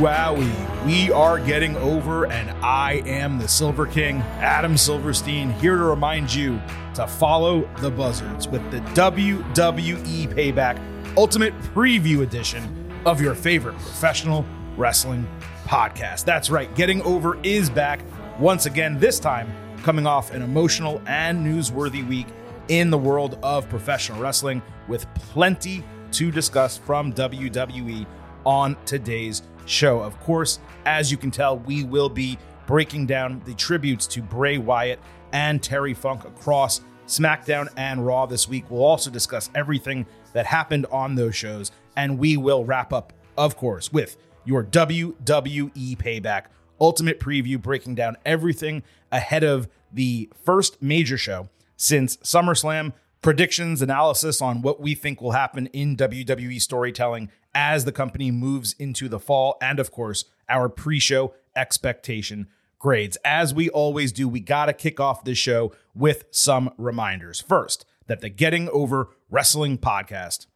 wowie. We are getting over, and I am the Silver King, Adam Silverstein, here to remind you to follow the buzzards with the WWE Payback Ultimate Preview Edition of your favorite professional wrestling podcast. That's right, Getting Over is back once again, this time coming off an emotional and newsworthy week in the world of professional wrestling with plenty to discuss from WWE on today's show. Of course, as you can tell, we will be breaking down the tributes to Bray Wyatt and Terry Funk across SmackDown and Raw this week. We'll also discuss everything that happened on those shows, and we will wrap up, of course, with your WWE Payback Ultimate Preview, breaking down everything ahead of the first major show since SummerSlam, predictions, analysis on what we think will happen in WWE storytelling as the company moves into the fall, and of course, our pre show expectation grades. As we always do, we got to kick off this show with some reminders. First, that the Getting Over Wrestling podcast.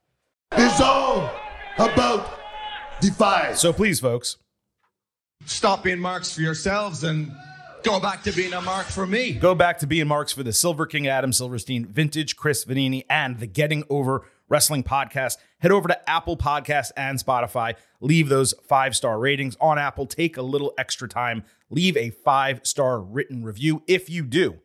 is all about Defy. So please, folks, stop being marks for yourselves and go back to being a mark for me. Go back to being marks for the Silver King Adam Silverstein, Vintage Chris Vannini, and the Getting Over Wrestling podcast. Head over to Apple Podcasts and Spotify. Leave those five star ratings on Apple. Take a little extra time. Leave a five star written review. If you do,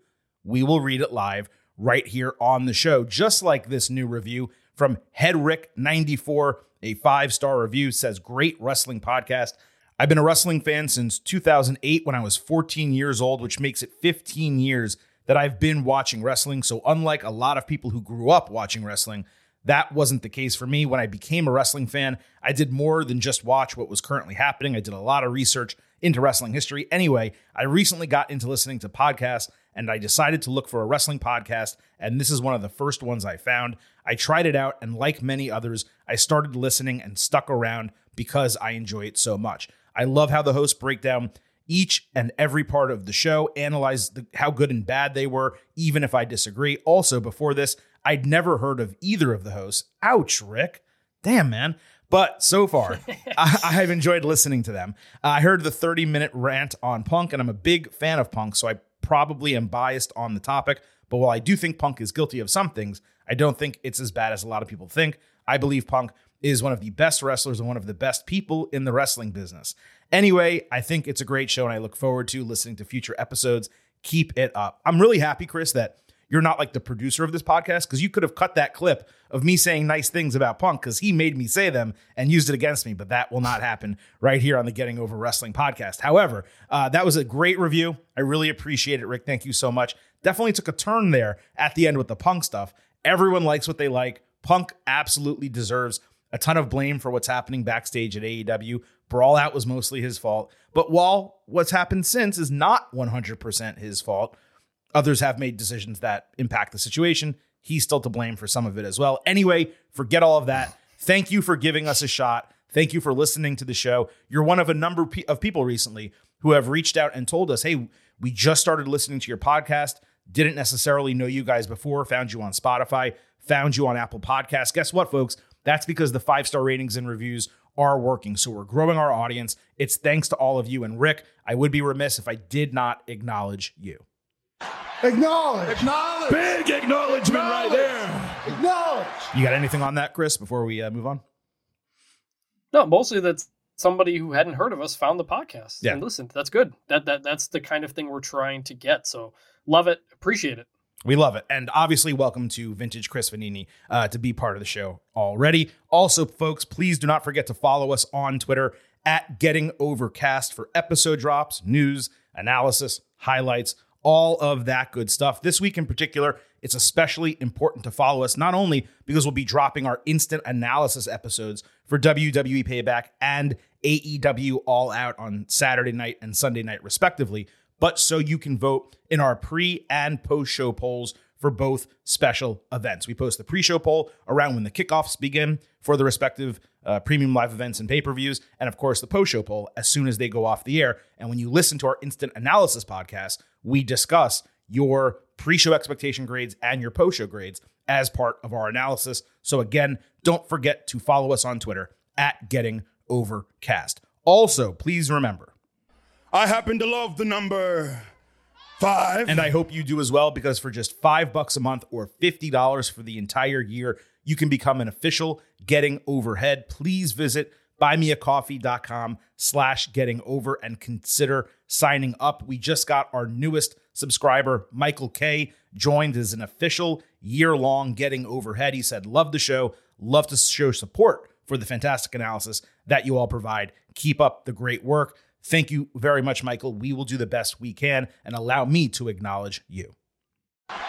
we will read it live right here on the show, just like this new review from Hedrick94. A five star review says, Great wrestling podcast. I've been a wrestling fan since 2008 when I was 14 years old, which makes it 15 years that I've been watching wrestling. So, unlike a lot of people who grew up watching wrestling, that wasn't the case for me. When I became a wrestling fan, I did more than just watch what was currently happening. I did a lot of research into wrestling history. Anyway, I recently got into listening to podcasts and I decided to look for a wrestling podcast, and this is one of the first ones I found. I tried it out, and like many others, I started listening and stuck around because I enjoy it so much. I love how the hosts break down each and every part of the show, analyze the, how good and bad they were, even if I disagree. Also, before this, I'd never heard of either of the hosts. Ouch, Rick. Damn, man. But so far, I, I've enjoyed listening to them. Uh, I heard the 30 minute rant on Punk, and I'm a big fan of Punk, so I probably am biased on the topic. But while I do think Punk is guilty of some things, I don't think it's as bad as a lot of people think. I believe Punk is one of the best wrestlers and one of the best people in the wrestling business. Anyway, I think it's a great show and I look forward to listening to future episodes. Keep it up. I'm really happy, Chris, that you're not like the producer of this podcast because you could have cut that clip of me saying nice things about Punk because he made me say them and used it against me. But that will not happen right here on the Getting Over Wrestling podcast. However, uh, that was a great review. I really appreciate it, Rick. Thank you so much. Definitely took a turn there at the end with the Punk stuff. Everyone likes what they like. Punk absolutely deserves a ton of blame for what's happening backstage at AEW. Brawl Out was mostly his fault. But while what's happened since is not 100% his fault, others have made decisions that impact the situation. He's still to blame for some of it as well. Anyway, forget all of that. Thank you for giving us a shot. Thank you for listening to the show. You're one of a number of people recently who have reached out and told us, hey, we just started listening to your podcast. didn't necessarily know you guys before, found you on Spotify, found you on Apple Podcasts. Guess what, folks? That's because the five star ratings and reviews are working. So we're growing our audience. It's thanks to all of you. And Rick, I would be remiss if I did not acknowledge you. Acknowledge. Acknowledge. Big acknowledgement right there. Acknowledge. You got anything on that, Chris, before we uh, move on? No, mostly that's somebody who hadn't heard of us found the podcast Yeah. and listened. That's good. That that that's the kind of thing we're trying to get. So love it, appreciate it. We love it. And obviously, welcome to Vintage Chris Vannini uh, to be part of the show already. Also, folks, please do not forget to follow us on Twitter at Getting Overcast for episode drops, news, analysis, highlights, all of that good stuff. This week in particular, it's especially important to follow us, not only because we'll be dropping our instant analysis episodes for WWE Payback and AEW All Out on Saturday night and Sunday night, respectively, but so you can vote in our pre and post show polls for both special events. We post the pre show poll around when the kickoffs begin for the respective uh, premium live events and pay per views, and of course, the post show poll as soon as they go off the air. And when you listen to our instant analysis podcast, we discuss your pre show expectation grades and your post show grades as part of our analysis. So, again, don't forget to follow us on Twitter at Getting Overcast. Also, please remember, I happen to love the number five. And I hope you do as well because for just five bucks a month or $50 for the entire year, you can become an official Getting Overhead. Please visit buymeacoffee.com slash getting over and consider signing up. We just got our newest subscriber, Michael K, joined as an official year-long Getting Overhead. He said, love the show, love to show support for the fantastic analysis that you all provide. Keep up the great work. Thank you very much, Michael. We will do the best we can and allow me to acknowledge you.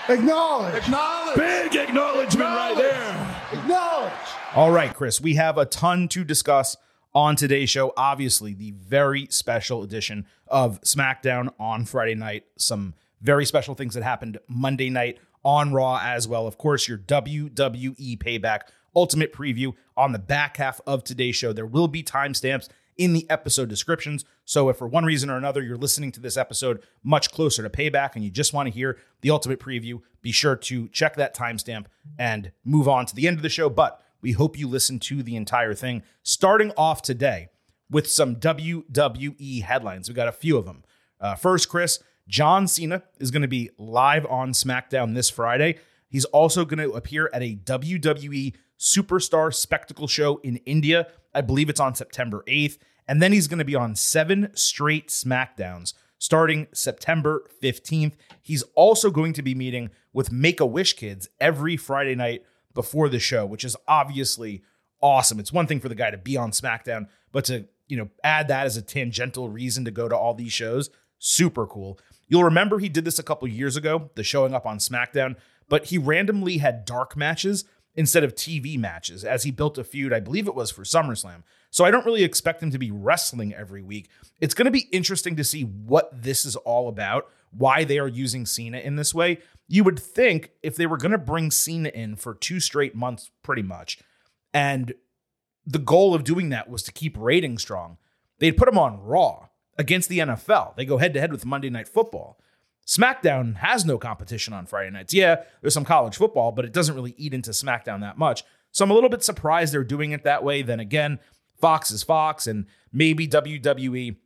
Acknowledge. Acknowledge. Big acknowledgement right there. Acknowledge. All right, Chris, we have a ton to discuss on today's show. Obviously, the very special edition of SmackDown on Friday night. Some very special things that happened Monday night on Raw as well. Of course, your WWE Payback Ultimate Preview on the back half of today's show. There will be timestamps in the episode descriptions. So if for one reason or another you're listening to this episode much closer to payback and you just want to hear the ultimate preview, be sure to check that timestamp and move on to the end of the show. But we hope you listen to the entire thing, starting off today with some WWE headlines. We got a few of them. Uh, first, Chris, John Cena is going to be live on SmackDown this Friday. He's also going to appear at a WWE Superstar Spectacle show in India. I believe it's on September 8th. And then he's going to be on seven straight SmackDowns starting September 15th. He's also going to be meeting with Make a Wish kids every Friday night before the show, which is obviously awesome. It's one thing for the guy to be on SmackDown, but to, you know, add that as a tangential reason to go to all these shows, super cool. You'll remember he did this a couple years ago, the showing up on SmackDown, but he randomly had dark matches instead of TV matches as he built a feud, I believe it was for SummerSlam. So I don't really expect him to be wrestling every week. It's going to be interesting to see what this is all about, why they are using Cena in this way. You would think if they were going to bring Cena in for two straight months, pretty much, and the goal of doing that was to keep ratings strong, they'd put him on Raw against the NFL. They go head to head with Monday Night Football. SmackDown has no competition on Friday nights. Yeah, there's some college football, but it doesn't really eat into SmackDown that much. So I'm a little bit surprised they're doing it that way. Then again, Fox is Fox, and maybe WWE.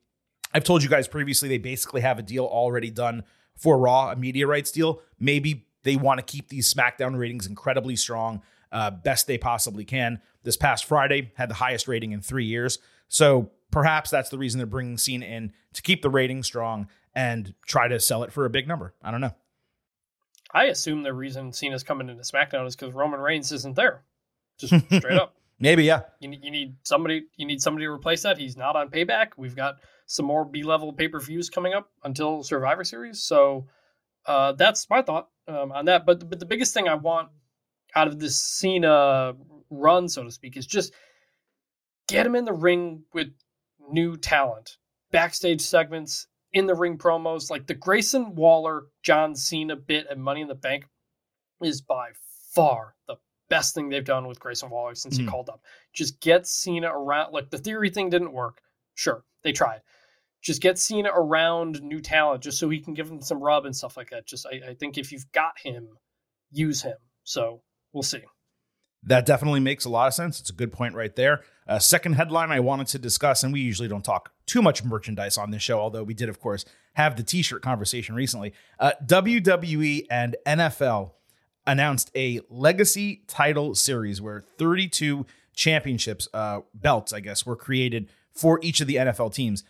I've told you guys previously they basically have a deal already done for Raw, a media rights deal. Maybe they want to keep these SmackDown ratings incredibly strong, uh, best they possibly can. This past Friday had the highest rating in three years. So perhaps that's the reason they're bringing Cena in to keep the ratings strong and try to sell it for a big number. I don't know. I assume the reason Cena's coming into SmackDown is because Roman Reigns isn't there. Just straight up. Maybe, yeah. You need, you need somebody. You need somebody to replace that. He's not on Payback. We've got some more B level pay per views coming up until Survivor Series. So uh, that's my thought um, on that. But but the biggest thing I want out of this Cena run, so to speak, is just get him in the ring with new talent, backstage segments, in the ring promos. Like the Grayson Waller John Cena bit at Money in the Bank is by far the best thing they've done with Grayson Waller since he Mhm. called up. Just get Cena around. Like the theory thing didn't work. Sure, they tried. just get Cena around new talent just so he can give him some rub and stuff like that. Just I, I think if you've got him, use him. So we'll see. That definitely makes a lot of sense. It's a good point right there. Uh, second headline I wanted to discuss, and we usually don't talk too much merchandise on this show, although we did, of course, have the t shirt conversation recently. Uh, WWE and NFL announced a legacy title series where 32 championships, uh, belts, I guess, were created for each of the NFL teams.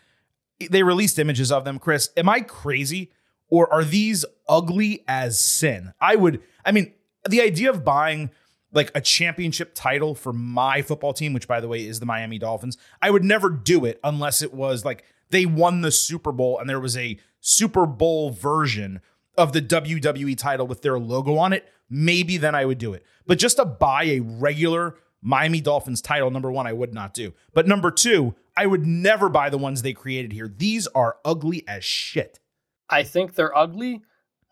They released images of them. Chris, am I crazy? Or are these ugly as sin? I would, I mean, the idea of buying like a championship title for my football team, which by the way is the Miami Dolphins, I would never do it unless it was like they won the Super Bowl and there was a Super Bowl version of the WWE title with their logo on it. Maybe then I would do it. But just to buy a regular Miami Dolphins title, number one, I would not do. But number two, I would never buy the ones they created here. These are ugly as shit. I think they're ugly.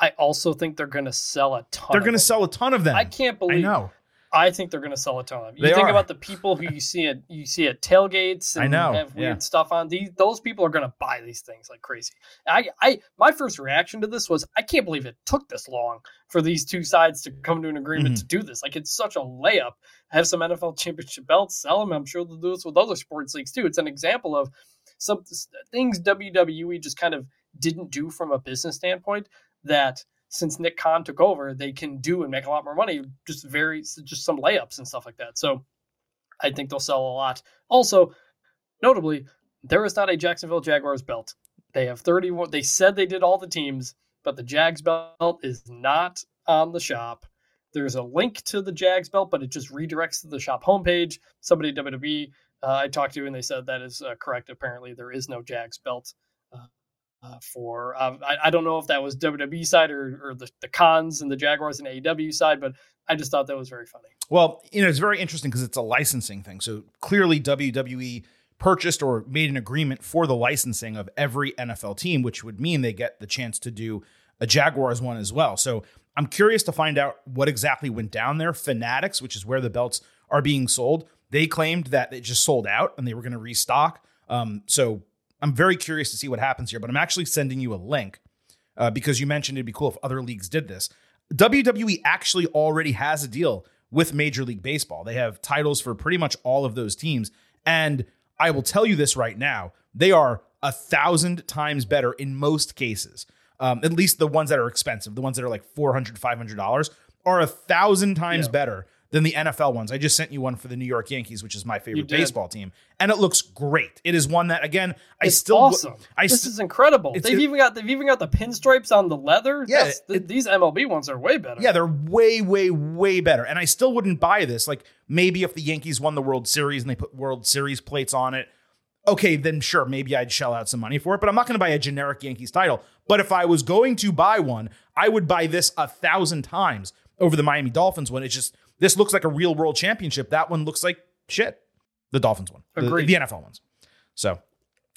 I also think they're going to sell a ton. They're going to sell a ton of them. I can't I believe. know. I think they're going to sell a ton of them. You They think are. about the people who you see at you see at tailgates and I know, have weird yeah. stuff on. These those people are going to buy these things like crazy. I I my first reaction to this was I can't believe it took this long for these two sides to come to an agreement Mm-hmm. to do this. Like it's such a layup. Have some NFL championship belts, sell them. I'm sure they'll do this with other sports leagues too. It's an example of some things WWE just kind of didn't do from a business standpoint that since Nick Khan took over, they can do and make a lot more money. Just very, just some layups and stuff like that. So I think they'll sell a lot. Also, notably, there is not a Jacksonville Jaguars belt. They have 31. They said they did all the teams, but the Jags belt is not on the shop. There's a link to the Jags belt, but it just redirects to the shop homepage. Somebody at WWE uh, I talked to, and they said that is uh, correct. Apparently, there is no Jags belt uh, uh, for. Uh, I, I don't know if that was WWE side or, or the, the Khans and the Jaguars and AEW side, but I just thought that was very funny. Well, you know, it's very interesting because it's a licensing thing. So clearly, WWE purchased or made an agreement for the licensing of every NFL team, which would mean they get the chance to do a Jaguars one as well. So I'm curious to find out what exactly went down there. Fanatics, which is where the belts are being sold, they claimed that it just sold out and they were going to restock. Um, so I'm very curious to see what happens here. But I'm actually sending you a link uh, because you mentioned it'd be cool if other leagues did this. WWE actually already has a deal with Major League Baseball. They have titles for pretty much all of those teams. And I will tell you this right now they are a thousand times better in most cases. Um, at least the ones that are expensive, the ones that are like $400, $500 are a thousand times Yeah. better than the NFL ones. I just sent you one for the New York Yankees, which is my favorite baseball team. And it looks great. It is one that, again, I It's still. awesome. I this st- is incredible. They've it- even got they've even got the pinstripes on the leather. Yeah, th- these MLB ones are way better. Yeah, they're way, way, way better. And I still wouldn't buy this. Like maybe if the Yankees won the World Series and they put World Series plates on it, okay, then sure, maybe I'd shell out some money for it. But I'm not going to buy a generic Yankees title. But if I was going to buy one, I would buy this a thousand times over the Miami Dolphins one. It's just this looks like a real world championship. That one looks like shit. The Dolphins one, the, Agreed. the NFL ones. So,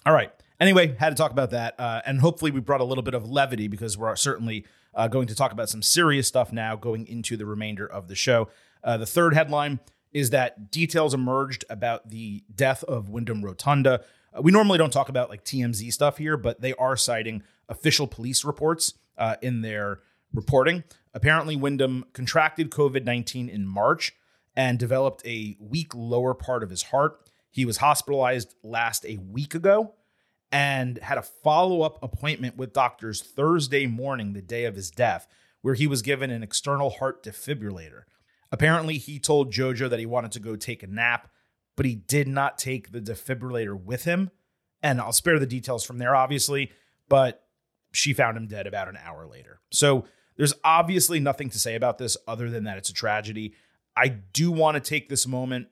all right. Anyway, had to talk about that, uh, and hopefully we brought a little bit of levity because we're certainly uh, going to talk about some serious stuff now going into the remainder of the show. Uh, the third headline is that details emerged about the death of Windham Rotunda. Uh, we normally don't talk about like TMZ stuff here, but they are citing official police reports uh, in their reporting. Apparently, Windham contracted COVID 19 in March and developed a weak lower part of his heart. He was hospitalized last a week ago and had a follow up appointment with doctors Thursday morning, the day of his death, where he was given an external heart defibrillator. Apparently, he told JoJo that he wanted to go take a nap, but he did not take the defibrillator with him. And I'll spare the details from there, obviously, but she found him dead about an hour later. So there's obviously nothing to say about this other than that it's a tragedy. I do want to take this moment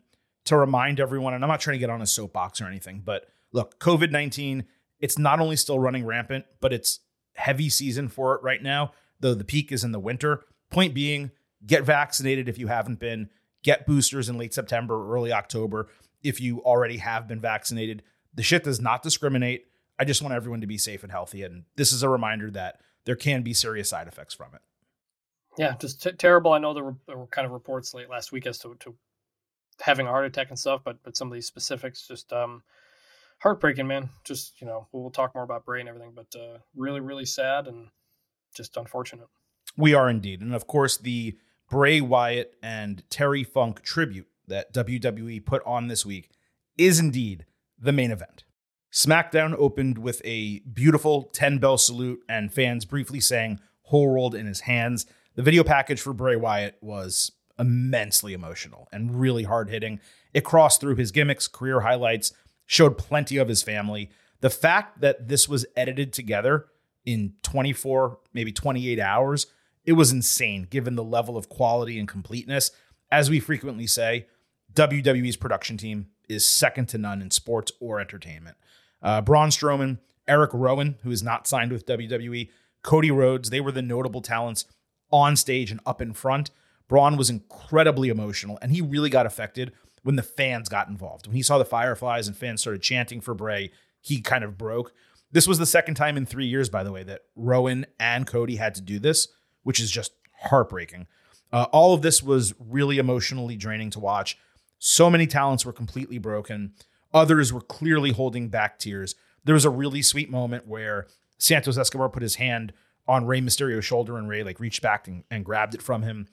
to remind everyone, and I'm not trying to get on a soapbox or anything, but look, COVID 19, it's not only still running rampant, but it's heavy season for it right now, though the peak is in the winter. Point being, get vaccinated if you haven't been, get boosters in late September, early October if you already have been vaccinated. The shit does not discriminate. I just want everyone to be safe and healthy. And this is a reminder that there can be serious side effects from it. yeah, just t- terrible. I know there were, there were kind of reports late last week as to, to having a heart attack and stuff, but but some of these specifics just um heartbreaking, man. Just you know, we'll, talk more about Bray and everything, but uh, really, really sad and just unfortunate. We are indeed. And of course, the Bray Wyatt and Terry Funk tribute that WWE put on this week is indeed the main event. SmackDown opened with a beautiful 10 bell salute and fans briefly saying whole world in his hands. The video package for Bray Wyatt was immensely emotional and really hard hitting. It crossed through his gimmicks, career highlights, showed plenty of his family. The fact that this was edited together in 24, maybe 28 hours, it was insane given the level of quality and completeness. As we frequently say, WWE's production team is second to none in sports or entertainment. Uh, Braun Strowman, Eric Rowan, who is not signed with WWE, Cody Rhodes, they were the notable talents on stage and up in front. Braun was incredibly emotional, and he really got affected when the fans got involved. When he saw the Fireflies and fans started chanting for Bray, he kind of broke. This was the second time in three years, by the way, that Rowan and Cody had to do this, which is just heartbreaking. Uh, all of this was really emotionally draining to watch. So many talents were completely broken. Others were clearly holding back tears. There was a really sweet moment where Santos Escobar put his hand on Rey Mysterio's shoulder and Rey like reached back and, and grabbed it from him.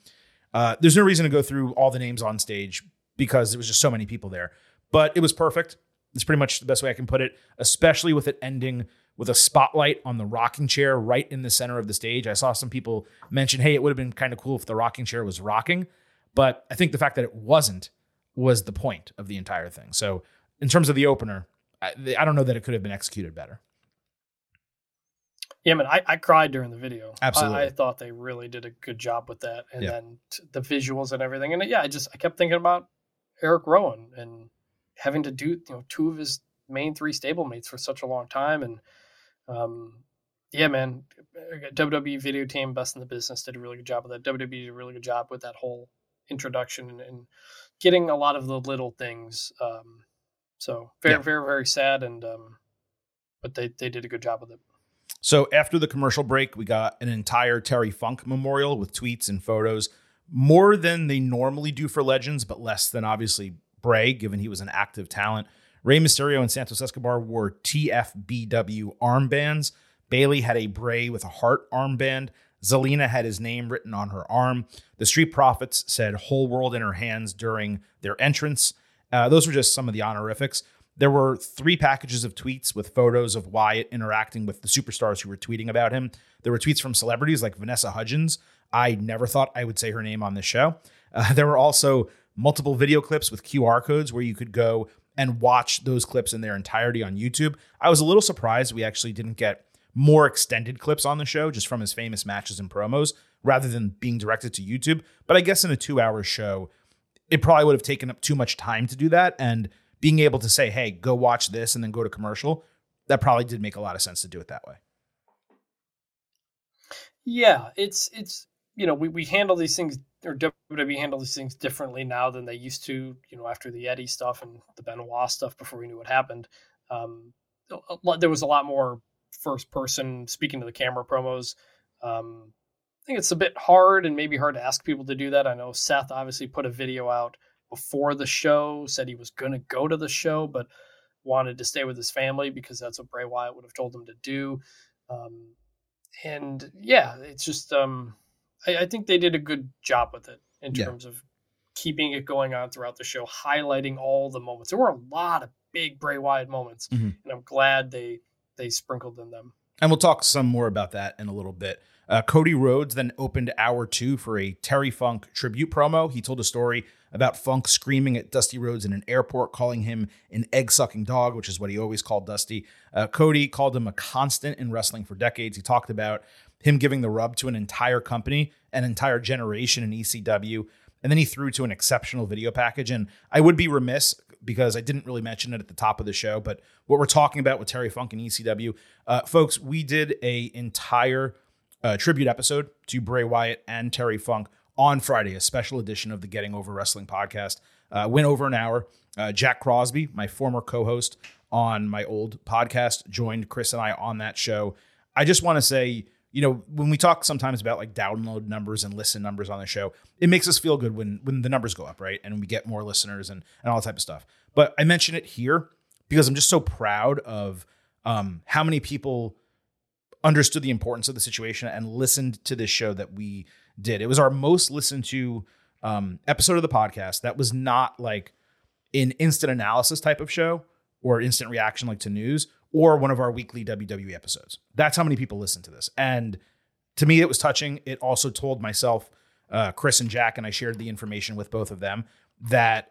Uh, there's no reason to go through all the names on stage because there was just so many people there. But it was perfect. It's pretty much the best way I can put it, especially with it ending with a spotlight on the rocking chair right in the center of the stage. I saw some people mention, hey, it would have been kind of cool if the rocking chair was rocking. But I think the fact that it wasn't was the point of the entire thing. So, in terms of the opener, I, I don't know that it could have been executed better. Yeah, man, I, I cried during the video. Absolutely. I, I thought they really did a good job with that, and Yeah. then t- the visuals and everything. And yeah, I just I kept thinking about Eric Rowan and having to do you know two of his main three stablemates for such a long time, and um, yeah, man, WWE video team best in the business did a really good job with that. WWE did a really good job with that whole introduction and, and getting a lot of the little things. Um, so very, Yeah. very, very sad, and um, but they they did a good job with it. So after the commercial break, we got an entire Terry Funk memorial with tweets and photos, more than they normally do for legends, but less than obviously Bray, given he was an active talent. Rey Mysterio and Santos Escobar wore TFBW armbands. Bayley had a Bray with a heart armband. Zelina had his name written on her arm. The Street Profits said whole world in her hands during their entrance. Uh, those were just some of the honorifics. There were three packages of tweets with photos of Wyatt interacting with the superstars who were tweeting about him. There were tweets from celebrities like Vanessa Hudgens. I never thought I would say her name on this show. Uh, there were also multiple video clips with QR codes where you could go and watch those clips in their entirety on YouTube. I was a little surprised we actually didn't get more extended clips on the show just from his famous matches and promos rather than being directed to YouTube. But I guess in a two hour show, it probably would have taken up too much time to do that. And being able to say, hey, go watch this and then go to commercial, that probably did make a lot of sense to do it that way. Yeah, it's it's you know we, we handle these things or WWE handle these things differently now than they used to. You know after the Eddie stuff and the Benoit stuff before we knew what happened. Um, there was a lot more first person speaking to the camera promos. Um, I think it's a bit hard and maybe hard to ask people to do that. I know Seth obviously put a video out before the show, said he was going to go to the show, but wanted to stay with his family because that's what Bray Wyatt would have told him to do. Um, and yeah, it's just um, I, I think they did a good job with it in Yeah. terms of keeping it going on throughout the show, highlighting all the moments. There were a lot of big Bray Wyatt moments, Mhm. and I'm glad they they sprinkled in them. And we'll talk some more about that in a little bit. Uh, Cody Rhodes then opened hour two for a Terry Funk tribute promo. He told a story about Funk screaming at Dusty Rhodes in an airport, calling him an egg sucking dog, which is what he always called Dusty. Uh, Cody called him a constant in wrestling for decades. He talked about him giving the rub to an entire company, an entire generation in ECW. And then he threw to an exceptional video package. And I would be remiss because I didn't really mention it at the top of the show, but what we're talking about with Terry Funk and ECW, uh, folks, we did a entire uh, tribute episode to Bray Wyatt and Terry Funk on Friday, a special edition of the Getting Over Wrestling podcast. Uh, went over an hour. Uh, Jack Crosby, my former co-host on my old podcast, joined Chris and I on that show. I just want to say, you know, when we talk sometimes about like download numbers and listen numbers on the show, it makes us feel good when when the numbers go up, right? And we get more listeners and and all that type of stuff. But I mention it here because I'm just so proud of um, how many people understood the importance of the situation and listened to this show that we did. It was our most listened to um, episode of the podcast that was not like an instant analysis type of show or instant reaction like to news or one of our weekly WWE episodes. That's how many people listen to this. And to me, it was touching. It also told myself, uh, Chris and Jack, and I shared the information with both of them that,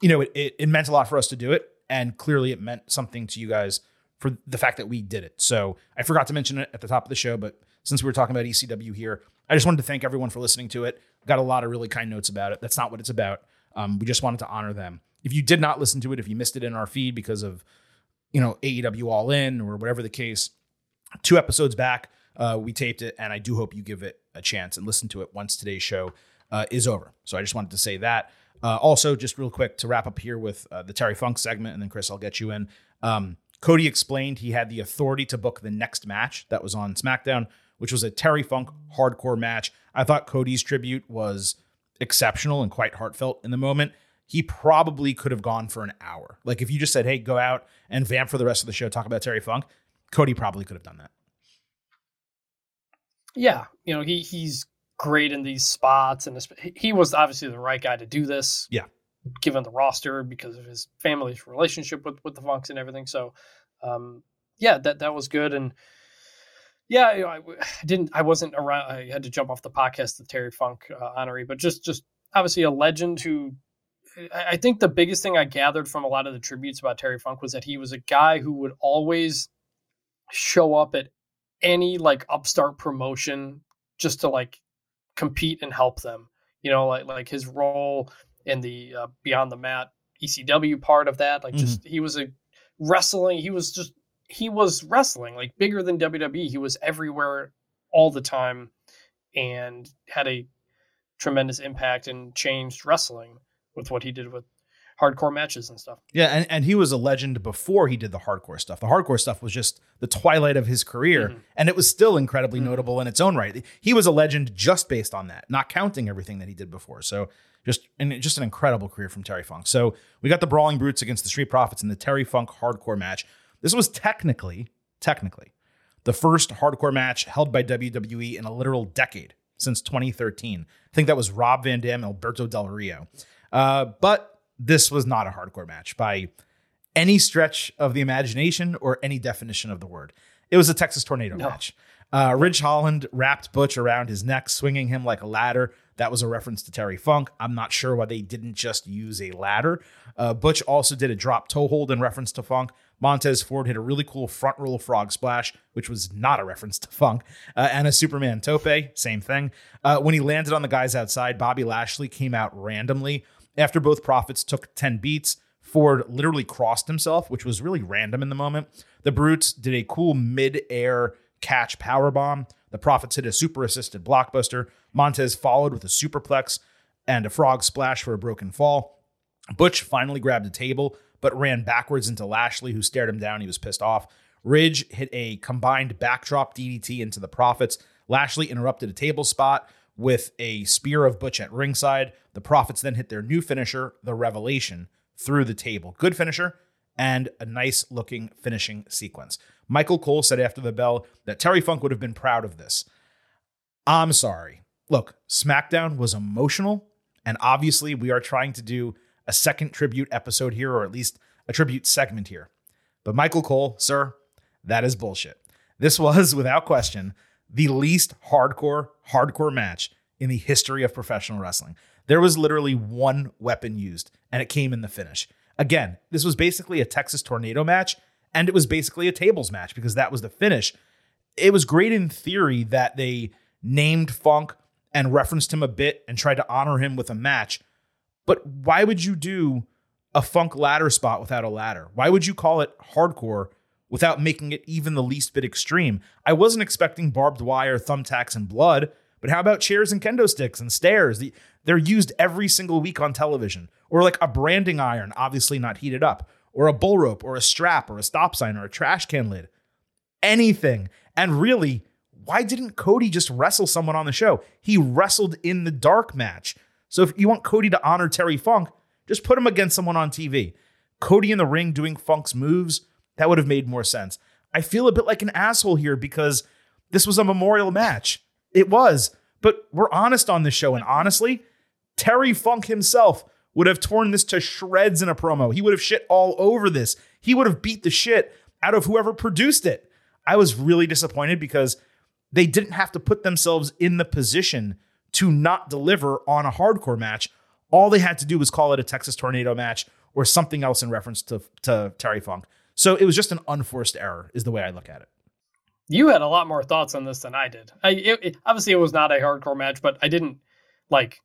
you know, it, it, it meant a lot for us to do it. And clearly it meant something to you guys for the fact that we did it. So I forgot to mention it at the top of the show, but since we were talking about ECW here, I just wanted to thank everyone for listening to it. Got a lot of really kind notes about it. That's not what it's about. Um, we just wanted to honor them. If you did not listen to it, if you missed it in our feed because of, you know, AEW All In or whatever the case, two episodes back, uh, we taped it, and I do hope you give it a chance and listen to it once today's show uh, is over. So I just wanted to say that. Uh, also, just real quick to wrap up here with uh, the Terry Funk segment, and then Chris, I'll get you in. Um, Cody explained he had the authority to book the next match that was on SmackDown, which was a Terry Funk hardcore match. I thought Cody's tribute was exceptional and quite heartfelt in the moment. He probably could have gone for an hour. Like if you just said, "Hey, go out and vamp for the rest of the show, talk about Terry Funk," Cody probably could have done that. Yeah, you know he he's great in these spots, and he was obviously the right guy to do this. Yeah, given the roster because of his family's relationship with with the Funks and everything. So, um, yeah, that that was good, and yeah, you know, I, didn't, I wasn't around. I had to jump off the podcast of Terry Funk uh, honoree, but just just obviously a legend who. I, I think the biggest thing I gathered from a lot of the tributes about Terry Funk was that he was a guy who would always show up at any like upstart promotion just to like compete and help them. You know, like like his role in the uh, Beyond the Mat ECW part of that. Like, just mm-hmm. he was a wrestling. He was just he was wrestling like bigger than WWE. He was everywhere all the time, and had a tremendous impact and changed wrestling with what he did with hardcore matches and stuff. Yeah, and, and he was a legend before he did the hardcore stuff. The hardcore stuff was just the twilight of his career, mm-hmm. and it was still incredibly mm-hmm. notable in its own right. He was a legend just based on that, not counting everything that he did before. So just and just an incredible career from Terry Funk. So we got the Brawling Brutes against the Street Profits in the Terry Funk hardcore match. This was technically, technically, the first hardcore match held by WWE in a literal decade since 2013. I think that was Rob Van Dam and Alberto Del Rio. Uh, but this was not a hardcore match by any stretch of the imagination or any definition of the word. It was a Texas tornado no. match. Uh, Ridge Holland wrapped Butch around his neck, swinging him like a ladder. That was a reference to Terry Funk. I'm not sure why they didn't just use a ladder. Uh, Butch also did a drop toe hold in reference to Funk. Montez Ford hit a really cool front roll frog splash, which was not a reference to Funk, uh, and a Superman tope, same thing. Uh, when he landed on the guys outside, Bobby Lashley came out randomly. After both Profits took 10 beats, Ford literally crossed himself, which was really random in the moment. The Brutes did a cool mid air catch power bomb. The Profits hit a super assisted blockbuster. Montez followed with a superplex and a frog splash for a broken fall. Butch finally grabbed a table, but ran backwards into Lashley, who stared him down. He was pissed off. Ridge hit a combined backdrop DDT into the Profits. Lashley interrupted a table spot with a spear of Butch at ringside. The Profits then hit their new finisher, the Revelation, through the table. Good finisher and a nice looking finishing sequence. Michael Cole said after the bell that Terry Funk would have been proud of this. I'm sorry. Look, SmackDown was emotional, and obviously we are trying to do a second tribute episode here, or at least a tribute segment here. But Michael Cole, sir, that is bullshit. This was, without question, the least hardcore, hardcore match in the history of professional wrestling. There was literally one weapon used, and it came in the finish. Again, this was basically a Texas tornado match, and it was basically a tables match because that was the finish. It was great in theory that they named Funk and referenced him a bit and tried to honor him with a match. But why would you do a Funk ladder spot without a ladder? Why would you call it hardcore without making it even the least bit extreme? I wasn't expecting barbed wire, thumbtacks, and blood, but how about chairs and kendo sticks and stairs? They're used every single week on television. Or like a branding iron, obviously not heated up, or a bull rope, or a strap, or a stop sign, or a trash can lid. Anything. And really, why didn't Cody just wrestle someone on the show? He wrestled in the dark match. So if you want Cody to honor Terry Funk, just put him against someone on TV. Cody in the ring doing Funk's moves, that would have made more sense. I feel a bit like an asshole here because this was a memorial match. It was. But we're honest on this show. And honestly, Terry Funk himself would have torn this to shreds in a promo. He would have shit all over this. He would have beat the shit out of whoever produced it. I was really disappointed because they didn't have to put themselves in the position to not deliver on a hardcore match. All they had to do was call it a Texas Tornado match or something else in reference to, to Terry Funk. So it was just an unforced error, is the way I look at it. You had a lot more thoughts on this than I did. I it, it- obviously it was not a hardcore match, but I didn't like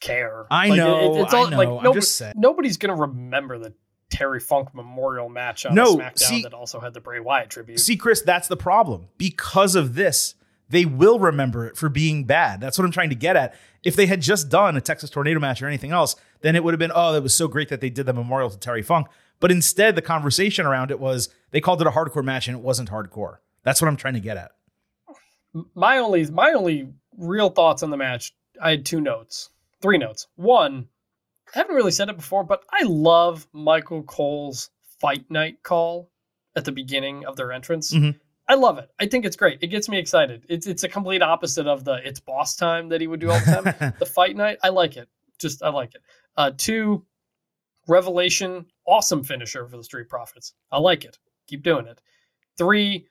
care. I Like, know, it's I all, know, Like nobody, nobody's gonna remember the Terry Funk Memorial match on No, SmackDown see- that also had the Bray Wyatt tribute. See, Chris, that's the problem. Because of this, they will remember it for being bad. That's what I'm trying to get at. If they had just done a Texas Tornado match or anything else, then it would have been, oh, that was so great that they did the memorial to Terry Funk. But instead, the conversation around it was they called it a hardcore match and it wasn't hardcore. That's what I'm trying to get at. my only my only real thoughts on the match i had two notes three notes. One i haven't really said it before but i love michael cole's fight night call at the beginning of their entrance. Mhm. i love it. I think it's great. It gets me excited. It's it's a complete opposite of the it's boss time that he would do all the time. The fight night i like it. Just i like it. Uh two revelation awesome finisher for the street profits. I like it. Keep doing it. Three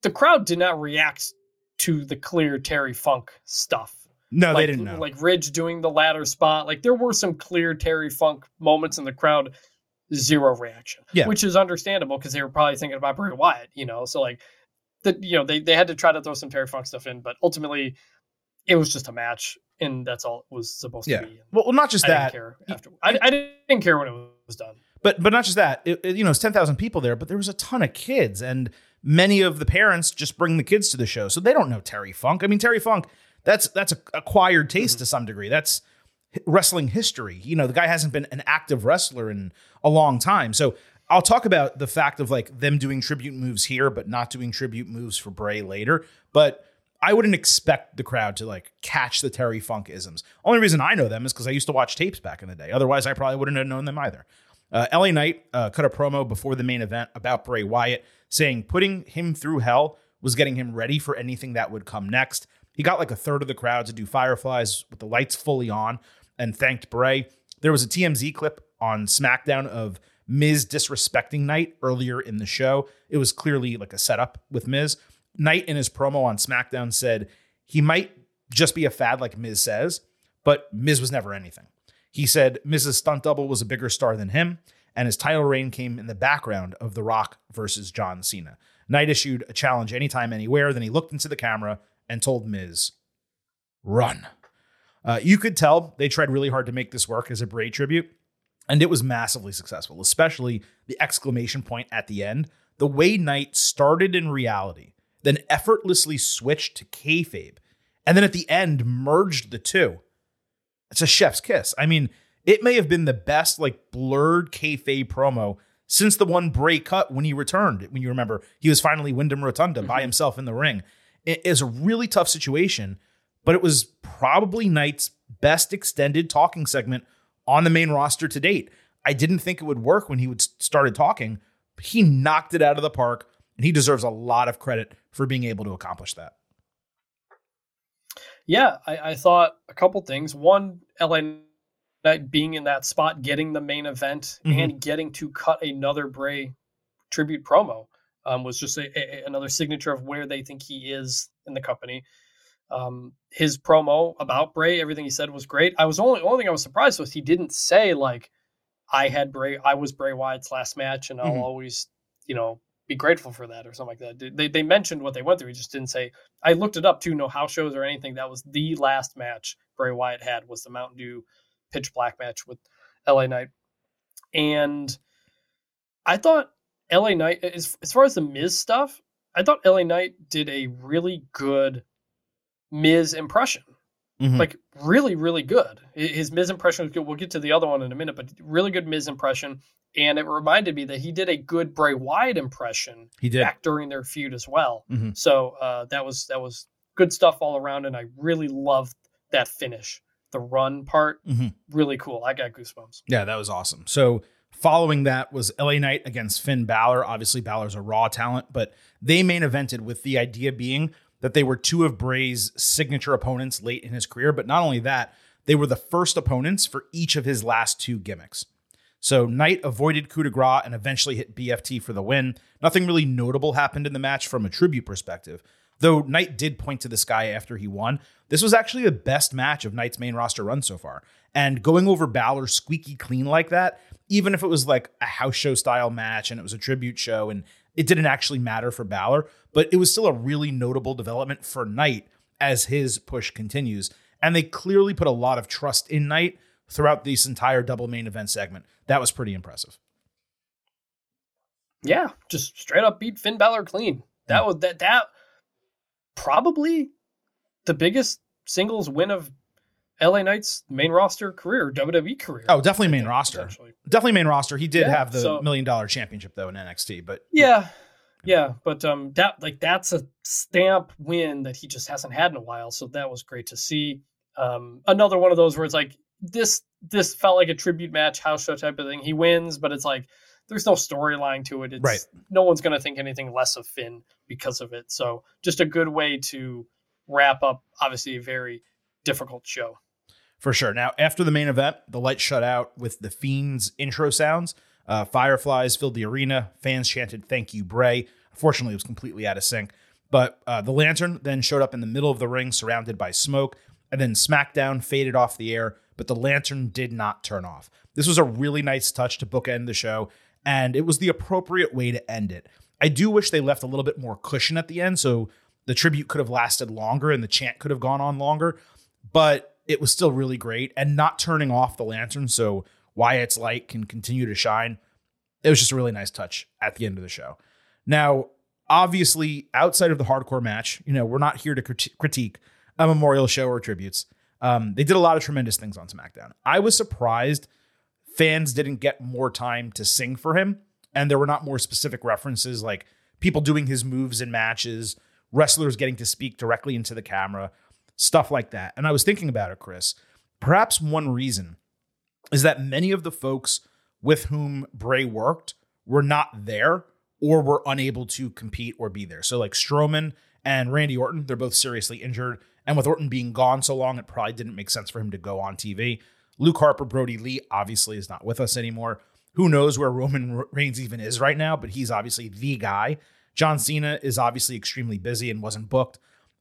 the crowd did not react to the clear terry funk stuff No, like, they didn't know. like ridge doing the ladder spot like there were some clear terry funk moments in the crowd zero reaction Yeah. which is understandable because they were probably thinking about Bray Wyatt you know so like the you know they, they had to try to throw some terry funk stuff in but ultimately it was just a match and that's all it was supposed yeah. to be Well, well, not just I that. didn't care after. I, I didn't care when it was done. But but not just that. It, it- you know, it's ten thousand people there, but there was a ton of kids, and many of the parents just bring the kids to the show, so they don't know Terry Funk. I mean, Terry Funk, that's that's a acquired taste to some degree. That's wrestling history. You know, the guy hasn't been an active wrestler in a long time. So I'll talk about the fact of like them doing tribute moves here, but not doing tribute moves for Bray later. But I wouldn't expect the crowd to like catch the Terry Funk isms. Only reason I know them is because I used to watch tapes back in the day. Otherwise, I probably wouldn't have known them either. Uh, LA Knight uh, cut a promo before the main event about Bray Wyatt, saying putting him through hell was getting him ready for anything that would come next. He got like a third of the crowd to do Fireflies with the lights fully on and thanked Bray. There was a TMZ clip on SmackDown of Miz disrespecting Knight earlier in the show. It was clearly like a setup with Miz. Knight in his promo on SmackDown said he might just be a fad like Miz says, but Miz was never anything. He said Miz's stunt double was a bigger star than him, and his title reign came in the background of The Rock versus John Cena. Knight issued a challenge anytime, anywhere. Then he looked into the camera and told Miz, run. Uh, you could tell they tried really hard to make this work as a Bray tribute, and it was massively successful, especially the exclamation point at the end. The way Knight started in reality, then effortlessly switched to kayfabe, and then at the end merged the two. It's a chef's kiss. I mean, it may have been the best like blurred kayfabe promo since the one Bray cut when he returned. When you remember, he was finally Windham Rotunda by himself in the ring. It is a really tough situation, but it was probably Knight's best extended talking segment on the main roster to date. I didn't think it would work when he would started talking, but he knocked it out of the park, and he deserves a lot of credit for being able to accomplish that. Yeah, I, I thought a couple things. One, LA Knight being in that spot, getting the main event, Mhm. and getting to cut another Bray tribute promo um, was just a, a- another signature of where they think he is in the company. Um, his promo about Bray, everything he said was great. I was only only thing I was surprised was he didn't say like, "I had Bray, I was Bray Wyatt's last match, and I'll Mhm. always, you know, be grateful for that" or something like that. They they mentioned what they went through. He just didn't say. I looked it up too. No house shows or anything. That was the last match Bray Wyatt had was the Mountain Dew Pitch Black match with LA Knight, and I thought LA Knight as as far as the Miz stuff, I thought LA Knight did a really good Miz impression. Mhm. Like really, really good. His Miz impression was good. We'll get to the other one in a minute, but really good Miz impression. And it reminded me that he did a good Bray Wyatt impression He did. back during their feud as well. Mhm. So uh, that was that was good stuff all around, and I really loved that finish. The run part, Mhm. really cool. I got goosebumps. Yeah, that was awesome. So Following that was LA Knight against Finn Balor. Obviously, Balor's a raw talent, but they main evented with the idea being that they were two of Bray's signature opponents late in his career. But not only that, they were the first opponents for each of his last two gimmicks. So Knight avoided coup de grace and eventually hit BFT for the win. Nothing really notable happened in the match from a tribute perspective. Though Knight did point to this guy after he won, this was actually the best match of Knight's main roster run so far. And going over Balor squeaky clean like that, even if it was like a house show style match and it was a tribute show and it didn't actually matter for Balor, but it was still a really notable development for Knight as his push continues. And they clearly put a lot of trust in Knight throughout this entire double main event segment. That was pretty impressive. Yeah, just straight up beat Finn Balor clean. That mm. was that that probably the biggest singles win of LA Knight's main roster career, WWE career. Oh, definitely main think, roster. Definitely main roster. He did Yeah, have the so- million dollar championship though in NXT, but Yeah. Yeah, but um that like that's a stamp win that he just hasn't had in a while, so that was great to see. Um another one of those where it's like this this felt like a tribute match, house show type of thing. He wins, but it's like there's no storyline to it. It's Right. no one's going to think anything less of Finn because of it. So, just a good way to wrap up obviously a very difficult show. For sure. Now, after the main event, the lights shut out with the Fiend's intro sounds. Uh, fireflies filled the arena. Fans chanted, Thank you, Bray. Unfortunately, it was completely out of sync. But uh, the lantern then showed up in the middle of the ring, surrounded by smoke. And then SmackDown faded off the air, but the lantern did not turn off. This was a really nice touch to bookend the show, and it was the appropriate way to end it. I do wish they left a little bit more cushion at the end, so the tribute could have lasted longer and the chant could have gone on longer but it was still really great. And not turning off the lantern so Wyatt's light can continue to shine. It was just a really nice touch at the end of the show. Now, obviously, outside of the hardcore match, you know, we're not here to crit- critique a memorial show or tributes. Um, they did a lot of tremendous things on SmackDown. I was surprised fans didn't get more time to sing for him, and there were not more specific references like people doing his moves in matches, wrestlers getting to speak directly into the camera, stuff like that. And I was thinking about it, Chris. Perhaps one reason is that many of the folks with whom Bray worked were not there or were unable to compete or be there. So, like Strowman and Randy Orton, they're both seriously injured. And with Orton being gone so long, it probably didn't make sense for him to go on TV. Luke Harper, Brodie Lee, obviously is not with us anymore. Who knows where Roman Reigns even is right now, but he's obviously the guy. John Cena is obviously extremely busy and wasn't booked.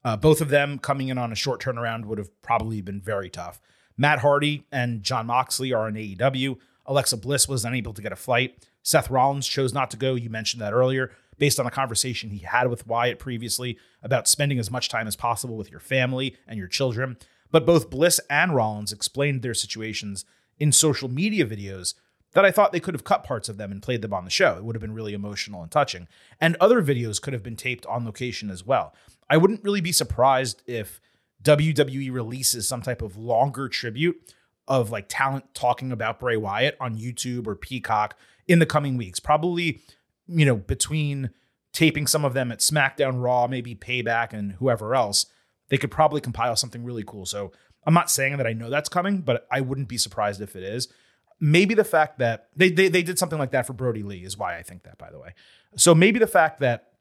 Uh, both of them coming in on a short turnaround would have probably been very tough. Matt Hardy and Jon Moxley are in AEW. Alexa Bliss was unable to get a flight. Seth Rollins chose not to go. You mentioned that earlier, based on a conversation he had with Wyatt previously about spending as much time as possible with your family and your children. But both Bliss and Rollins explained their situations in social media videos that I thought they could have cut parts of them and played them on the show. It would have been really emotional and touching. And other videos could have been taped on location as well. I wouldn't really be surprised if WWE releases some type of longer tribute of like talent talking about Bray Wyatt on YouTube or Peacock in the coming weeks. Probably, you know, between taping some of them at SmackDown Raw, maybe Payback and whoever else, they could probably compile something really cool. So I'm not saying that I know that's coming, but I wouldn't be surprised if it is. Maybe the fact that they, they they did something like that for Brodie Lee is why I think that, by the way. So maybe the fact that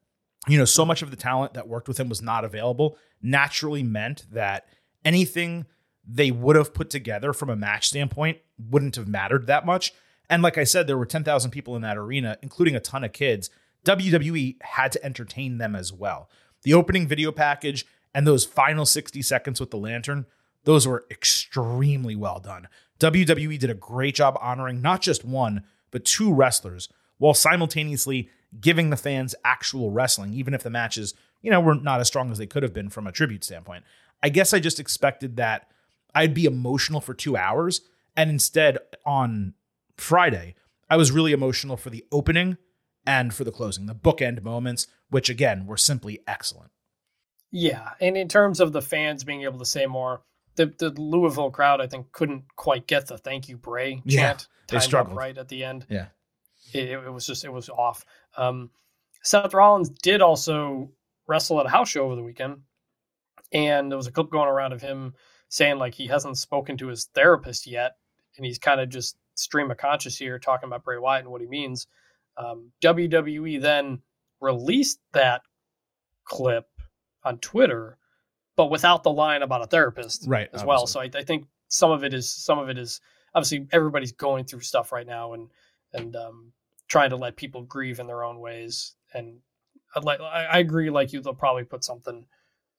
you know so much of the talent that worked with him was not available naturally meant that anything they would have put together from a match standpoint wouldn't have mattered that much. And like I said, there were 10,000 people in that arena, including a ton of kids. WWE had to entertain them as well. The opening video package and those final 60 seconds with the lantern, those were extremely well done. WWE did a great job honoring not just one, but two wrestlers while simultaneously giving the fans actual wrestling, even if the matches, you know, were not as strong as they could have been from a tribute standpoint. I guess I just expected that I'd be emotional for two hours. And instead, on Friday, I was really emotional for the opening and for the closing, the bookend moments, which again were simply excellent. Yeah, and in terms of the fans being able to say more, the, the Louisville crowd I think couldn't quite get the "Thank you, Bray" Yeah, chant they struggled. right at the end. Yeah. It, it was just it was off. Um, Seth Rollins did also wrestle at a house show over the weekend, and there was a clip going around of him saying like he hasn't spoken to his therapist yet, and he's kind of just stream of conscious here talking about Bray Wyatt and what he means. Um, WWE then released that clip on Twitter, but without the line about a therapist Right, as well. So I, I think some of it is some of it is obviously everybody's going through stuff right now and and um, trying to let people grieve in their own ways. And I'd like I, I agree, like you, they'll probably put something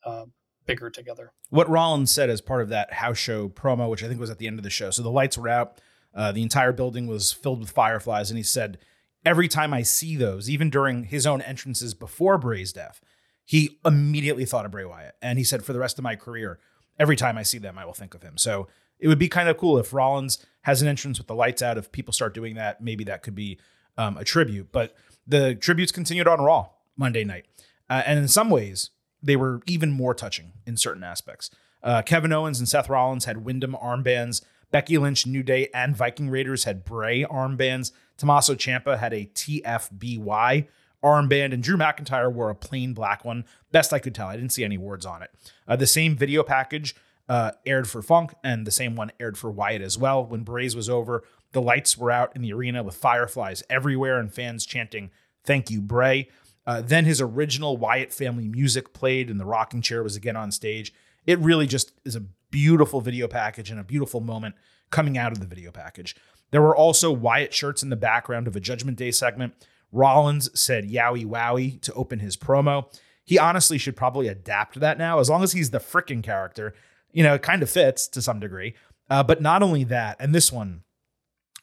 uh, bigger together. what Rollins said as part of that house show promo, which I think was at the end of the show. So the lights were out, uh, the entire building was filled with fireflies, and he said, "Every time I see those, even during his own entrances before Bray's death, he immediately thought of Bray Wyatt." And he said, "For the rest of my career, every time I see them, I will think of him." So it would be kind of cool if Rollins has an entrance with the lights out. If people start doing that, maybe that could be um, a tribute. But the tributes continued on Raw Monday night, uh, and in some ways, they were even more touching in certain aspects. Uh, Kevin Owens and Seth Rollins had Windham armbands. Becky Lynch, New Day, and Viking Raiders had Bray armbands. Tommaso Ciampa had a TFBY armband, and Drew McIntyre wore a plain black one. Best I could tell, I didn't see any words on it. Uh, the same video package uh, aired for Funk, and the same one aired for Wyatt as well. When Bray's was over, the lights were out in the arena with fireflies everywhere and fans chanting, Thank you, Bray. Uh, then his original Wyatt family music played, and the rocking chair was again on stage. It really just is a beautiful video package and a beautiful moment coming out of the video package. There were also Wyatt shirts in the background of a Judgment Day segment. Rollins said Yowie Wowie to open his promo. He honestly should probably adapt that now, as long as he's the frickin' character. You know, it kind of fits to some degree. Uh, but not only that, and this one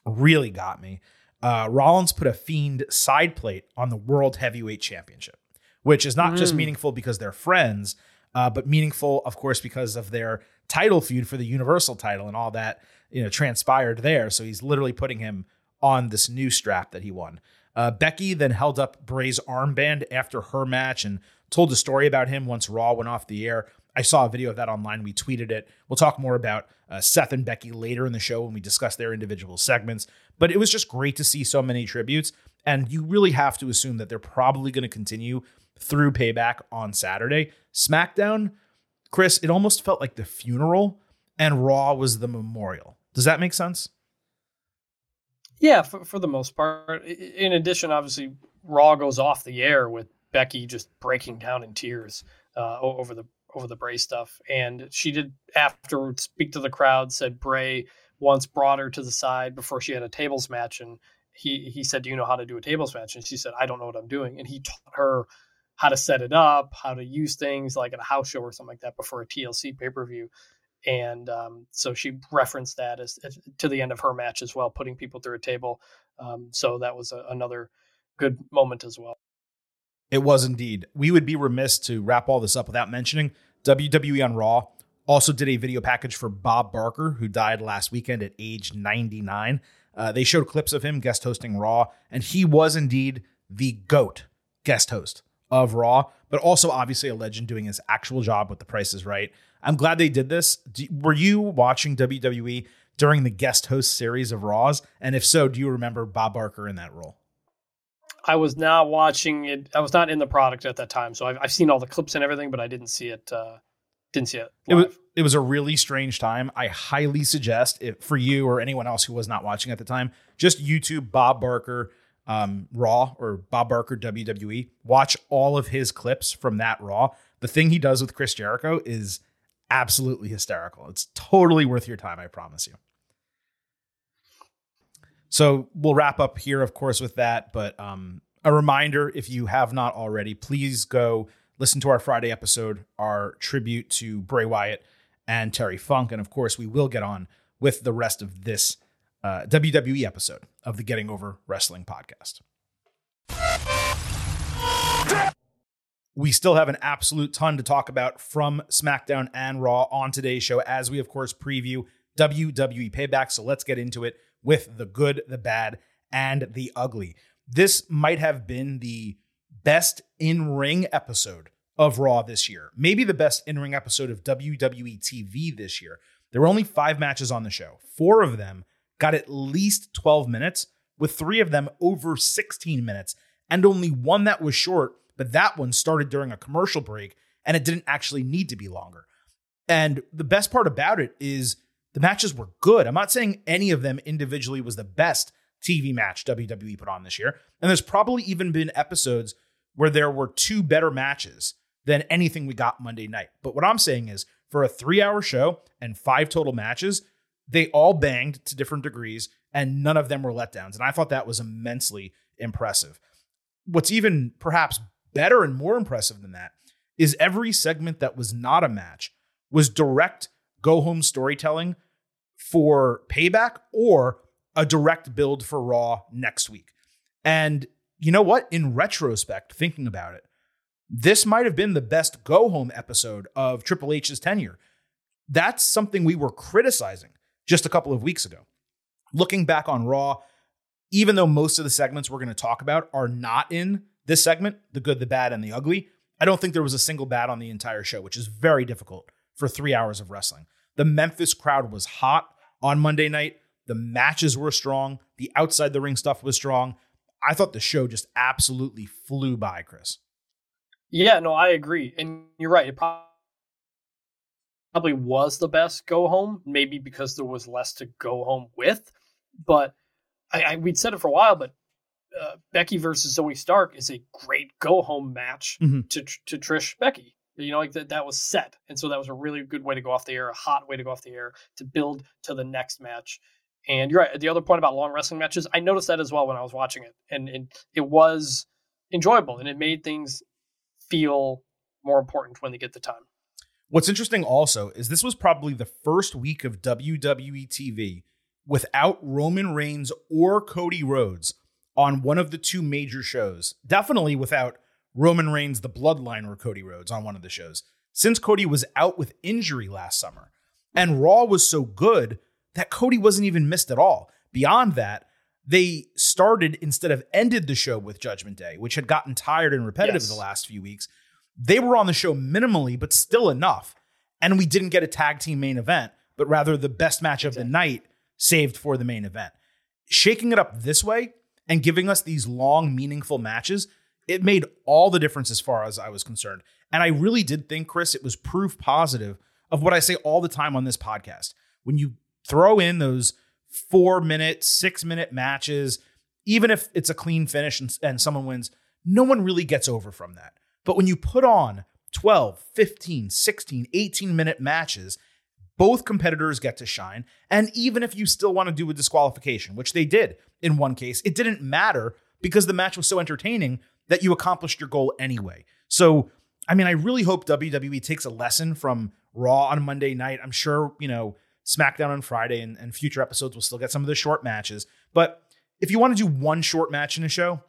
really got me. Uh, Rollins put a Fiend side plate on the World Heavyweight Championship, which is not just meaningful because they're friends, uh, but meaningful, of course, because of their title feud for the Universal title and all that you know transpired there. So he's literally putting him on this new strap that he won. Uh, Becky then held up Bray's armband after her match and told a story about him once Raw went off the air. I saw a video of that online. We tweeted it. We'll talk more about uh, Seth and Becky later in the show when we discuss their individual segments. But it was just great to see so many tributes. And you really have to assume that they're probably going to continue through payback on Saturday. SmackDown, Chris, it almost felt like the funeral, and Raw was the memorial. Does that make sense? Yeah, for, for the most part. In addition, obviously, Raw goes off the air with Becky just breaking down in tears uh, over the over the Bray stuff, and she did afterwards speak to the crowd. Said Bray once brought her to the side before she had a tables match, and he he said, "Do you know how to do a tables match?" And she said, "I don't know what I'm doing," and he taught her how to set it up, how to use things like at a house show or something like that before a TLC pay per view. And um, so she referenced that as, as to the end of her match as well, putting people through a table. Um, so that was a, another good moment as well. It was indeed. We would be remiss to wrap all this up without mentioning WWE on Raw also did a video package for Bob Barker, who died last weekend at age 99. Uh, they showed clips of him guest hosting Raw, and he was indeed the GOAT guest host of Raw, but also obviously a legend doing his actual job with The Price is Right. I'm glad they did this. Do, were you watching WWE during the guest host series of Raws? And if so, do you remember Bob Barker in that role? I was not watching it. I was not in the product at that time, so I've, I've seen all the clips and everything, but I didn't see it. Uh, didn't see it. It was, live. it was a really strange time. I highly suggest it for you or anyone else who was not watching at the time, just YouTube Bob Barker um, Raw or Bob Barker WWE. Watch all of his clips from that Raw. The thing he does with Chris Jericho is absolutely hysterical. It's totally worth your time, I promise you. So we'll wrap up here, of course, with that. But um, a reminder if you have not already, please go listen to our Friday episode, our tribute to Bray Wyatt and Terry Funk. And of course, we will get on with the rest of this uh, WWE episode of the Getting Over Wrestling podcast. We still have an absolute ton to talk about from SmackDown and Raw on today's show, as we, of course, preview WWE Payback. So let's get into it with the good, the bad, and the ugly. This might have been the best in ring episode of Raw this year. Maybe the best in ring episode of WWE TV this year. There were only five matches on the show. Four of them got at least 12 minutes, with three of them over 16 minutes, and only one that was short, but that one started during a commercial break and it didn't actually need to be longer. And the best part about it is the matches were good. I'm not saying any of them individually was the best TV match WWE put on this year. And there's probably even been episodes where there were two better matches than anything we got Monday night. But what I'm saying is for a three hour show and five total matches, they all banged to different degrees and none of them were letdowns. And I thought that was immensely impressive. What's even perhaps better and more impressive than that is every segment that was not a match was direct go home storytelling for payback or a direct build for Raw next week. And you know what? In retrospect, thinking about it, this might have been the best go home episode of Triple H's tenure. That's something we were criticizing just a couple of weeks ago. Looking back on Raw, even though most of the segments we're going to talk about are not in this segment the good, the bad, and the ugly I don't think there was a single bad on the entire show, which is very difficult for three hours of wrestling. The Memphis crowd was hot on Monday night. The matches were strong. The outside the ring stuff was strong. I thought the show just absolutely flew by, Chris. Yeah, no, I agree. And you're right. It prob- probably was the best go home, maybe because there was less to go home with. But I, I we'd said it for a while, but uh, Becky versus Zoey Stark is a great go home match Mhm. to to Trish Becky. You know, like that that was set, and so that was a really good way to go off the air, a hot way to go off the air to build to the next match. And you're right. The other point about long wrestling matches, I noticed that as well when I was watching it, and, and it was enjoyable, and it made things feel more important when they get the time. What's interesting also is this was probably the first week of WWE TV without Roman Reigns or Cody Rhodes on one of the two major shows. Definitely without Roman Reigns, the Bloodline, or Cody Rhodes on one of the shows. Since Cody was out with injury last summer. And Raw was so good that Cody wasn't even missed at all. Beyond that, they started instead of ended the show with Judgment Day, which had gotten tired and repetitive Yes. the last few weeks. They were on the show minimally, but still enough. And we didn't get a tag team main event, but rather the best match of the night saved for the main event. Shaking it up this way and giving us these long, meaningful matches, it made all the difference as far as I was concerned. And I really did think, Chris, it was proof positive of what I say all the time on this podcast. When you throw in those four minute, six minute matches, even if it's a clean finish and, and someone wins, no one really gets over from that. But when you put on 12, 15, 16, 18 minute matches, both competitors get to shine. And even if you still want to do a disqualification, which they did in one case, it didn't matter because the match was so entertaining that you accomplished your goal anyway. So, I mean, I really hope WWE takes a lesson from Raw on Monday night. I'm sure, you know, SmackDown on Friday and, and future episodes will still get some of the short matches. But if you want to do one short match in a show,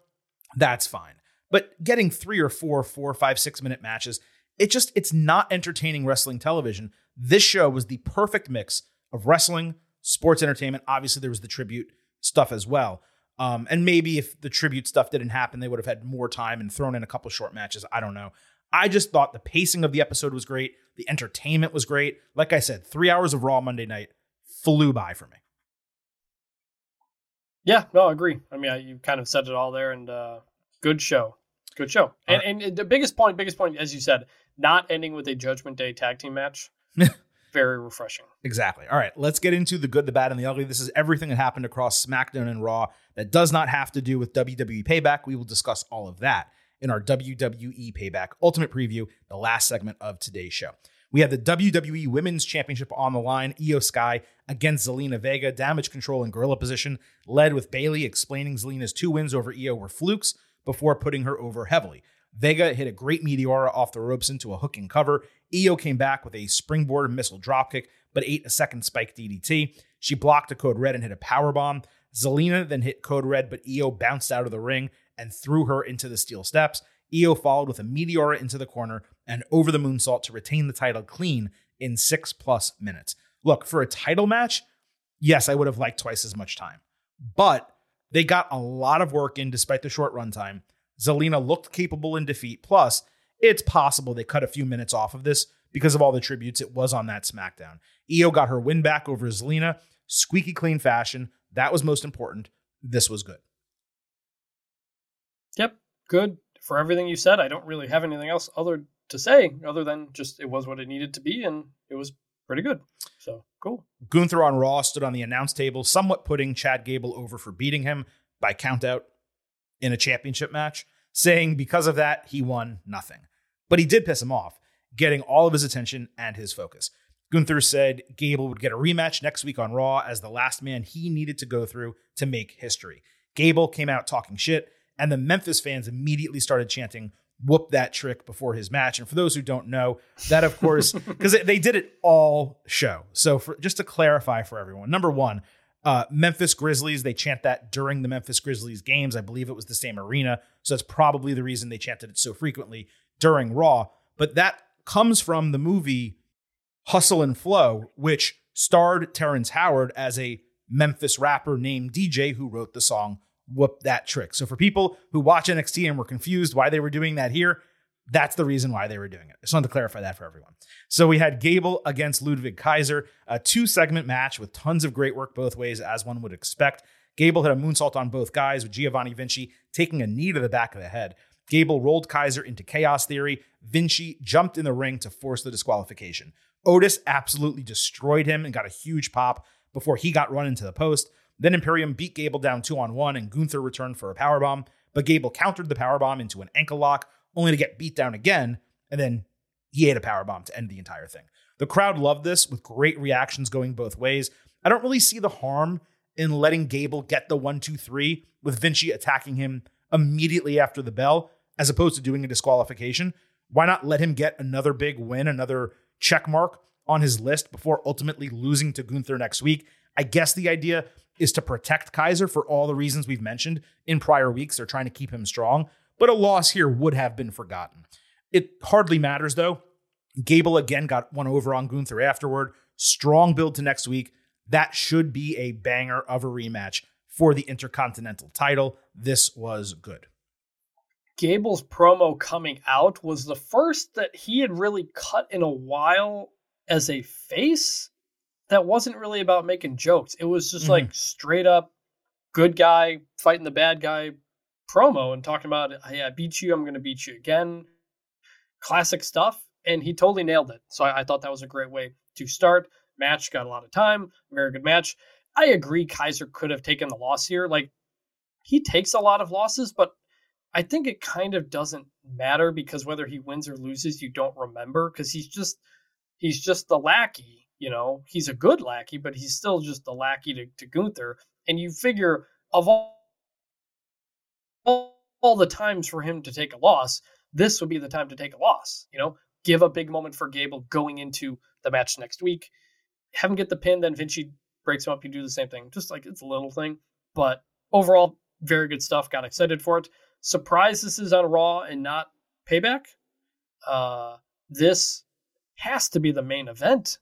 that's fine. But getting three or four, four, five, six minute matches, it just it's not entertaining wrestling television. This show was the perfect mix of wrestling, sports entertainment. Obviously, there was the tribute stuff as well. Um, and maybe if the tribute stuff didn't happen, they would have had more time and thrown in a couple short matches. I don't know. I just thought the pacing of the episode was great. The entertainment was great. Like I said, three hours of Raw Monday night flew by for me. Yeah, no, I agree. I mean, I, you kind of said it all there, and uh, good show, good show. And, and the biggest point, biggest point, as you said, not ending with a Judgment Day tag team match, very refreshing. Exactly. All right, let's get into the good, the bad, and the ugly. This is everything that happened across SmackDown and Raw that does not have to do with WWE Payback. We will discuss all of that in our WWE Payback Ultimate Preview, the last segment of today's show. We have the WWE Women's Championship on the line. Io Sky against Zelina Vega. Damage control and gorilla position, led with Bayley explaining Zelina's two wins over Io were flukes before putting her over heavily. Vega hit a great Meteora off the ropes into a hooking cover. Io came back with a springboard missile dropkick, but ate a second spike DDT. She blocked a Code Red and hit a power bomb. Zelina then hit Code Red, but Io bounced out of the ring and threw her into the steel steps. Io followed with a Meteora into the corner and over the moonsault to retain the title clean in six plus minutes. Look, for a title match, yes, I would have liked twice as much time, but they got a lot of work in despite the short runtime. Zelina looked capable in defeat. Plus, it's possible they cut a few minutes off of this because of all the tributes it was on that SmackDown. Io got her win back over Zelina, squeaky clean fashion. That was most important. This was good. Yep, good for everything you said. I don't really have anything else other to say other than just it was what it needed to be, and it was pretty good. So Cool. Gunther on Raw stood on the announce table, somewhat putting Chad Gable over for beating him by countout in a championship match, saying because of that, he won nothing. But he did piss him off, getting all of his attention and his focus. Gunther said Gable would get a rematch next week on Raw as the last man he needed to go through to make history. Gable came out talking shit, and the Memphis fans immediately started chanting, whoop that trick before his match. And for those who don't know, that of course, because they did it all show. So for just to clarify for everyone, number one, uh, Memphis Grizzlies, they chant that during the Memphis Grizzlies games. I believe it was the same arena. So that's probably the reason they chanted it so frequently during Raw. But that comes from the movie Hustle and Flow, which starred Terrence Howard as a Memphis rapper named DJ who wrote the song Whoop That Trick. So for people who watch NXT and were confused why they were doing that here, that's the reason why they were doing it. I just wanted to clarify that for everyone. So we had Gable against Ludwig Kaiser, a two segment match with tons of great work both ways, as one would expect. Gable hit a moonsault on both guys, with Giovanni Vinci taking a knee to the back of the head. Gable rolled Kaiser into Chaos Theory. Vinci jumped in the ring to force the disqualification. Otis absolutely destroyed him and got a huge pop before he got run into the post. Then Imperium beat Gable down two on one, and Gunther returned for a powerbomb. But Gable countered the powerbomb into an ankle lock, only to get beat down again, and then he ate a powerbomb to end the entire thing. The crowd loved this with great reactions going both ways. I don't really see the harm in letting Gable get the one, two, three with Vinci attacking him immediately after the bell, as opposed to doing a disqualification. Why not let him get another big win, another check mark on his list before ultimately losing to Gunther next week? I guess the idea is to protect Kaiser for all the reasons we've mentioned in prior weeks. They're trying to keep him strong, but a loss here would have been forgotten. It hardly matters though. Gable again got one over on Gunther afterward. Strong build to next week. That should be a banger of a rematch for the Intercontinental title. This was good. Gable's promo coming out was the first that he had really cut in a while as a face that wasn't really about making jokes. It was just Mhm. like straight up good guy fighting the bad guy promo and talking about, hey, I beat you, I'm going to beat you again. Classic stuff. And he totally nailed it. So I, I thought that was a great way to start. Match got a lot of time. Very good match. I agree Kaiser could have taken the loss here. Like, he takes a lot of losses, but I think it kind of doesn't matter because whether he wins or loses, you don't remember because he's just he's just the lackey. You know, he's a good lackey, but he's still just the lackey to, to Gunther. And you figure of all, all all the times for him to take a loss, this would be the time to take a loss. You know, give a big moment for Gable going into the match next week. Have him get the pin, then Vinci breaks him up. You do the same thing. Just like it's a little thing, but overall, very good stuff. Got excited for it. Surprised this is on Raw and not Payback. Uh, this has to be the main event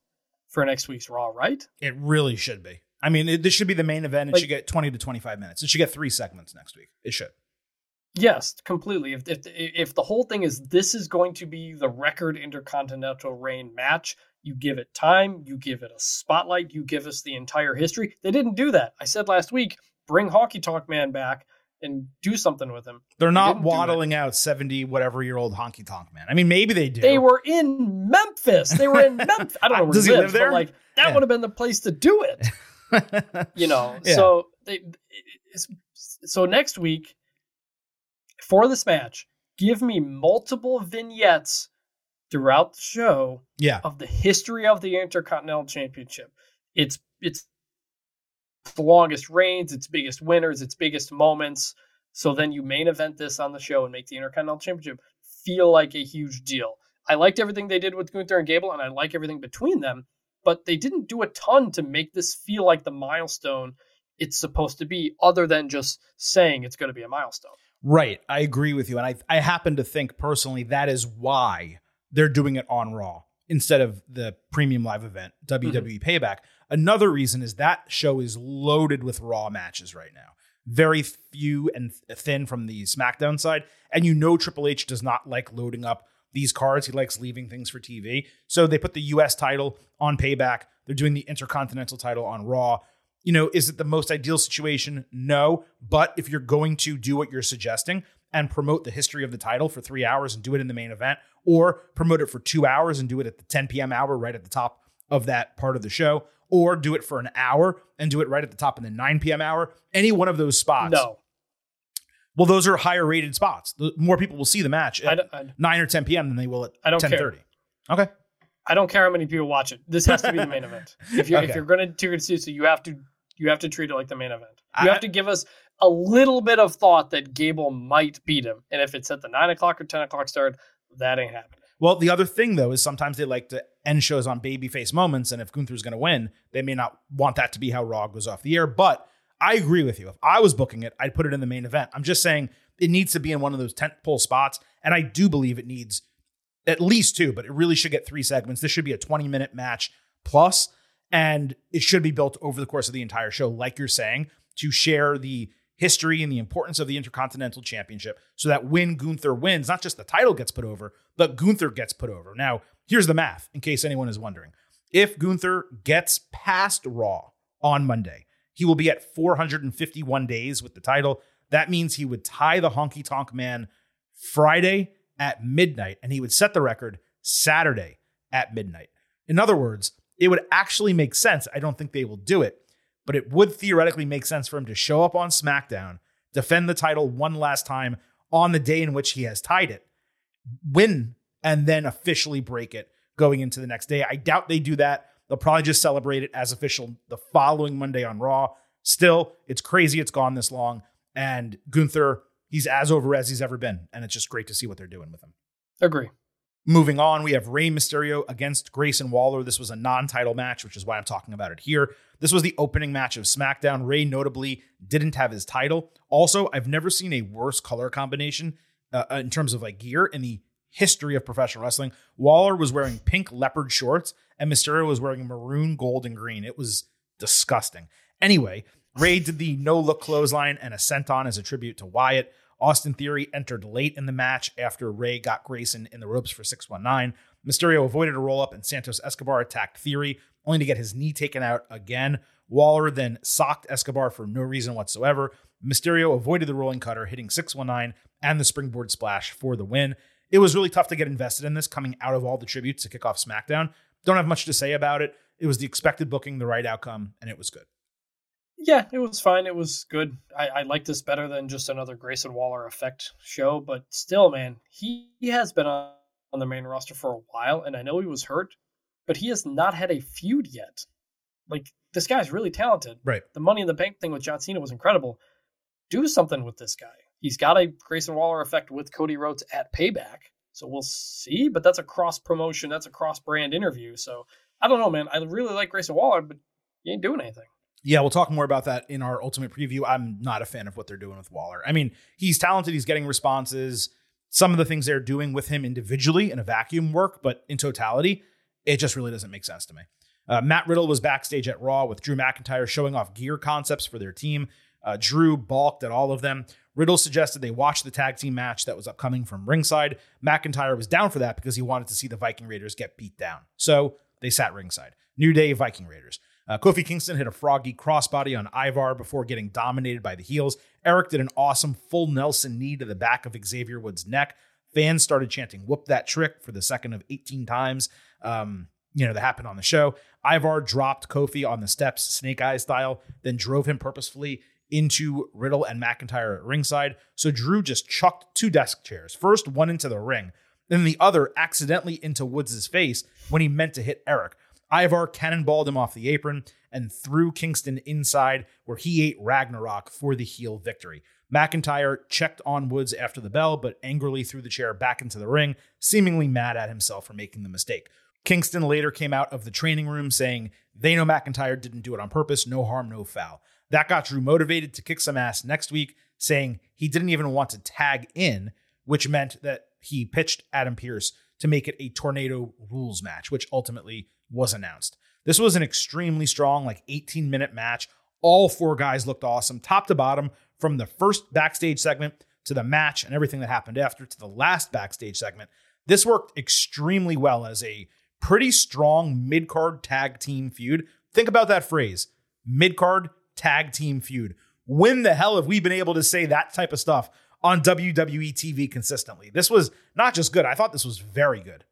for next week's Raw, right? It really should be. I mean, it, this should be the main event. It Like- should get 20 to 25 minutes. It should get three segments next week. It should. Yes, completely. If if if the whole thing is this is going to be the record intercontinental reign match, you give it time, you give it a spotlight, you give us the entire history. They didn't do that. I said last week, bring Honky Tonk Man back and do something with him. They're not it. waddling out 70 whatever year old honky tonk man. I mean, maybe they do. They were in Memphis. They were in Memphis. I don't know where Does he, lives, live there? but like that Yeah. would have been the place to do it. you know Yeah. so they it's- so next week for this match give me multiple vignettes throughout the show yeah. of the history of the intercontinental championship it's it's the longest reigns its biggest winners its biggest moments so then you main event this on the show and make the intercontinental championship feel like a huge deal i liked everything they did with gunther and gable and i like everything between them but they didn't do a ton to make this feel like the milestone it's supposed to be, other than just saying it's going to be a milestone. Right. I agree with you. And I, I happen to think personally that is why they're doing it on Raw instead of the premium live event, mm-hmm. WWE Payback. Another reason is that show is loaded with Raw matches right now. Very few and thin from the SmackDown side. And you know Triple H does not like loading up these cards. He likes leaving things for TV. So they put the US title on Payback. They're doing the Intercontinental title on Raw you know, is it the most ideal situation? No. But if you're going to do what you're suggesting and promote the history of the title for three hours and do it in the main event, or promote it for two hours and do it at the 10 p.m. hour right at the top of that part of the show, or do it for an hour and do it right at the top of the 9 p.m. hour. Any one of those spots. No, Well, those are higher rated spots. The more people will see the match I, at don't- I, 9 or 10 p.m. than they will at I don't 10:30. care. Okay. I don't care how many people watch it. This has to be the main event. If you're Okay. if you're going to do it, so you have to you have to treat it like the main event. I- You have to give us a little bit of thought that Gable might beat him, and if it's at the nine o'clock or ten o'clock start, that ain't happening. Well, the other thing though is sometimes they like to end shows on babyface moments, and if Gunther's going to win, they may not want that to be how Raw goes off the air. But I agree with you. If I was booking it, I'd put it in the main event. I'm just saying it needs to be in one of those tentpole spots, and I do believe it needs at least two, but it really should get three segments. This should be a 20 minute match plus, and it should be built over the course of the entire show, like you're saying, to share the history and the importance of the Intercontinental Championship so that when Gunther wins, not just the title gets put over, but Gunther gets put over. Now, here's the math in case anyone is wondering. If Gunther gets past Raw on Monday, he will be at 451 days with the title. That means he would tie the Honky Tonk Man Friday at midnight, and he would set the record Saturday at midnight. In other words, it would actually make sense. I don't think they will do it, but it would theoretically make sense for him to show up on SmackDown, defend the title one last time on the day in which he has tied it, win, and then officially break it going into the next day. I doubt they do that. They'll probably just celebrate it as official the following Monday on Raw. Still, it's crazy it's gone this long. And Gunther, he's as over as he's ever been. And it's just great to see what they're doing with him. Agree. Moving on, we have Rey Mysterio against Grayson Waller. This was a non title match, which is why I'm talking about it here. This was the opening match of SmackDown. Rey notably didn't have his title. Also, I've never seen a worse color combination uh, in terms of like gear in the history of professional wrestling. Waller was wearing pink leopard shorts, and Mysterio was wearing maroon, gold, and green. It was disgusting. Anyway, Rey did the no look clothesline and a senton as a tribute to Wyatt. Austin Theory entered late in the match after Rey got Grayson in the ropes for 619. Mysterio avoided a roll up and Santos Escobar attacked Theory, only to get his knee taken out again. Waller then socked Escobar for no reason whatsoever. Mysterio avoided the rolling cutter, hitting 619 and the springboard splash for the win. It was really tough to get invested in this coming out of all the tributes to kick off SmackDown. Don't have much to say about it. It was the expected booking, the right outcome, and it was good. Yeah, it was fine. It was good. I, I like this better than just another Grayson Waller effect show, but still, man, he, he has been on, on the main roster for a while, and I know he was hurt, but he has not had a feud yet. Like, this guy's really talented. Right. The Money in the Bank thing with John Cena was incredible. Do something with this guy. He's got a Grayson Waller effect with Cody Rhodes at Payback, so we'll see, but that's a cross promotion, that's a cross brand interview, so I don't know, man. I really like Grayson Waller, but he ain't doing anything. Yeah, we'll talk more about that in our ultimate preview. I'm not a fan of what they're doing with Waller. I mean, he's talented, he's getting responses. Some of the things they're doing with him individually in a vacuum work, but in totality, it just really doesn't make sense to me. Uh, Matt Riddle was backstage at Raw with Drew McIntyre showing off gear concepts for their team. Uh, Drew balked at all of them. Riddle suggested they watch the tag team match that was upcoming from ringside. McIntyre was down for that because he wanted to see the Viking Raiders get beat down. So they sat ringside. New Day Viking Raiders. Uh, Kofi Kingston hit a froggy crossbody on Ivar before getting dominated by the heels. Erik did an awesome full Nelson knee to the back of Xavier Woods' neck. Fans started chanting "Whoop that trick" for the second of 18 times. Um, you know that happened on the show. Ivar dropped Kofi on the steps, Snake Eye style, then drove him purposefully into Riddle and McIntyre at ringside. So Drew just chucked two desk chairs. First one into the ring, then the other accidentally into Woods' face when he meant to hit Erik. Ivar cannonballed him off the apron and threw Kingston inside, where he ate Ragnarok for the heel victory. McIntyre checked on Woods after the bell, but angrily threw the chair back into the ring, seemingly mad at himself for making the mistake. Kingston later came out of the training room saying they know McIntyre didn't do it on purpose, no harm, no foul. That got Drew motivated to kick some ass next week, saying he didn't even want to tag in, which meant that he pitched Adam Pearce to make it a tornado rules match, which ultimately was announced. This was an extremely strong, like 18 minute match. All four guys looked awesome, top to bottom, from the first backstage segment to the match and everything that happened after to the last backstage segment. This worked extremely well as a pretty strong mid card tag team feud. Think about that phrase mid card tag team feud. When the hell have we been able to say that type of stuff on WWE TV consistently? This was not just good, I thought this was very good.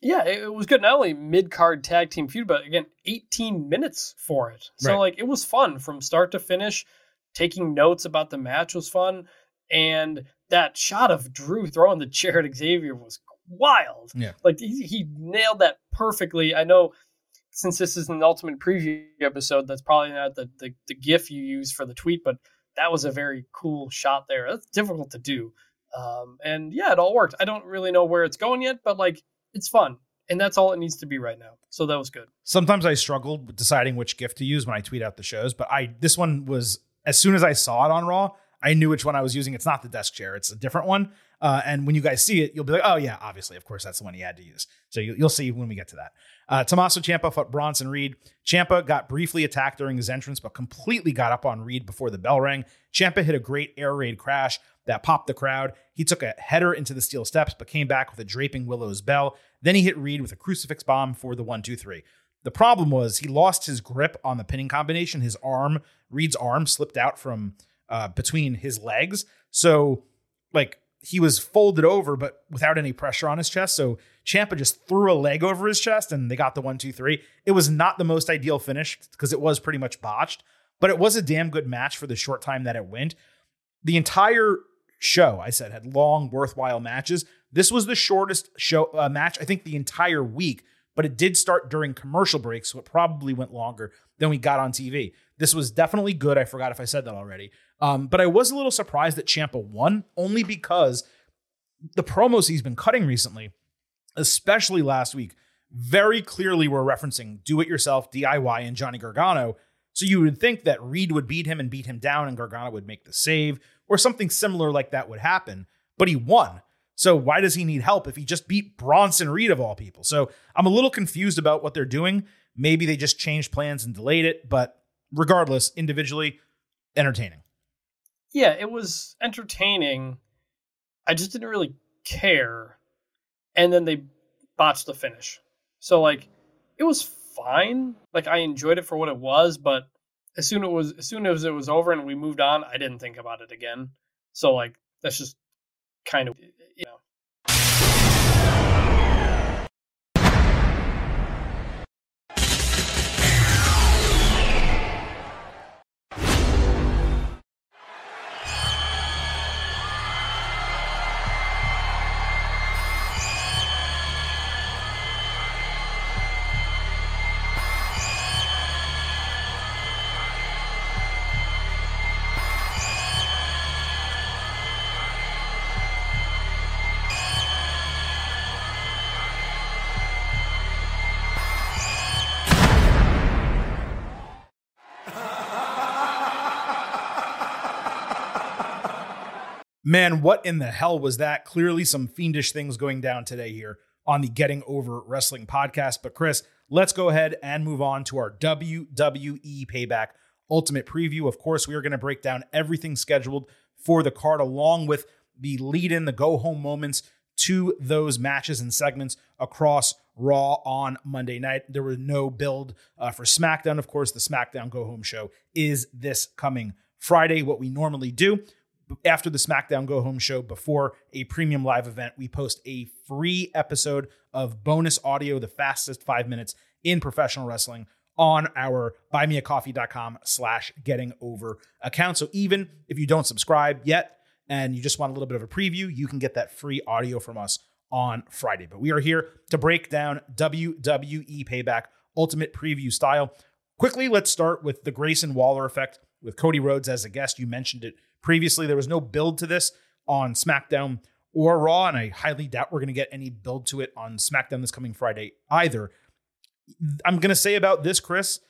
Yeah, it, was good. Not only mid card tag team feud, but again, 18 minutes for it. So Right. like it was fun from start to finish. Taking notes about the match was fun, and that shot of Drew throwing the chair at Xavier was wild. Yeah. like he, he nailed that perfectly. I know since this is an ultimate preview episode, that's probably not the, the the GIF you use for the tweet, but that was a very cool shot there. That's difficult to do, um, and yeah, it all worked. I don't really know where it's going yet, but like it's fun, and that's all it needs to be right now. So that was good. Sometimes I struggled with deciding which gift to use when I tweet out the shows, but I this one was as soon as I saw it on Raw, I knew which one I was using. It's not the desk chair; it's a different one. Uh, and when you guys see it, you'll be like, "Oh yeah, obviously, of course, that's the one he had to use." So you, you'll see when we get to that. Uh, Tommaso Ciampa fought Bronson Reed. Ciampa got briefly attacked during his entrance, but completely got up on Reed before the bell rang. Ciampa hit a great air raid crash that popped the crowd. He took a header into the steel steps, but came back with a draping Willow's bell. Then he hit Reed with a crucifix bomb for the one, two, three. The problem was he lost his grip on the pinning combination. His arm, Reed's arm, slipped out from uh, between his legs. So, like, he was folded over, but without any pressure on his chest. So, Ciampa just threw a leg over his chest and they got the one, two, three. It was not the most ideal finish because it was pretty much botched, but it was a damn good match for the short time that it went. The entire show, I said, had long, worthwhile matches. This was the shortest show uh, match, I think, the entire week, but it did start during commercial breaks, so it probably went longer than we got on TV. This was definitely good. I forgot if I said that already. Um, but I was a little surprised that Ciampa won, only because the promos he's been cutting recently, especially last week, very clearly were referencing do it yourself, DIY, and Johnny Gargano. So you would think that Reed would beat him and beat him down, and Gargano would make the save, or something similar like that would happen. But he won. So why does he need help if he just beat Bronson Reed of all people? So I'm a little confused about what they're doing. Maybe they just changed plans and delayed it, but regardless, individually, entertaining. Yeah, it was entertaining. I just didn't really care. And then they botched the finish. So like it was fine. Like I enjoyed it for what it was, but as soon it was as soon as it was over and we moved on, I didn't think about it again. So like that's just kind of Man, what in the hell was that? Clearly, some fiendish things going down today here on the Getting Over Wrestling podcast. But, Chris, let's go ahead and move on to our WWE Payback Ultimate Preview. Of course, we are going to break down everything scheduled for the card, along with the lead in, the go home moments to those matches and segments across Raw on Monday night. There was no build uh, for SmackDown. Of course, the SmackDown Go Home show is this coming Friday. What we normally do after the SmackDown Go Home show, before a premium live event, we post a free episode of bonus audio, the fastest five minutes in professional wrestling on our buymeacoffee.com slash getting over account. So even if you don't subscribe yet and you just want a little bit of a preview, you can get that free audio from us on Friday. But we are here to break down WWE Payback Ultimate Preview style. Quickly, let's start with the Grayson Waller effect with Cody Rhodes as a guest. You mentioned it previously. There was no build to this on SmackDown or Raw, and I highly doubt we're going to get any build to it on SmackDown this coming Friday either. I'm going to say about this, Chris,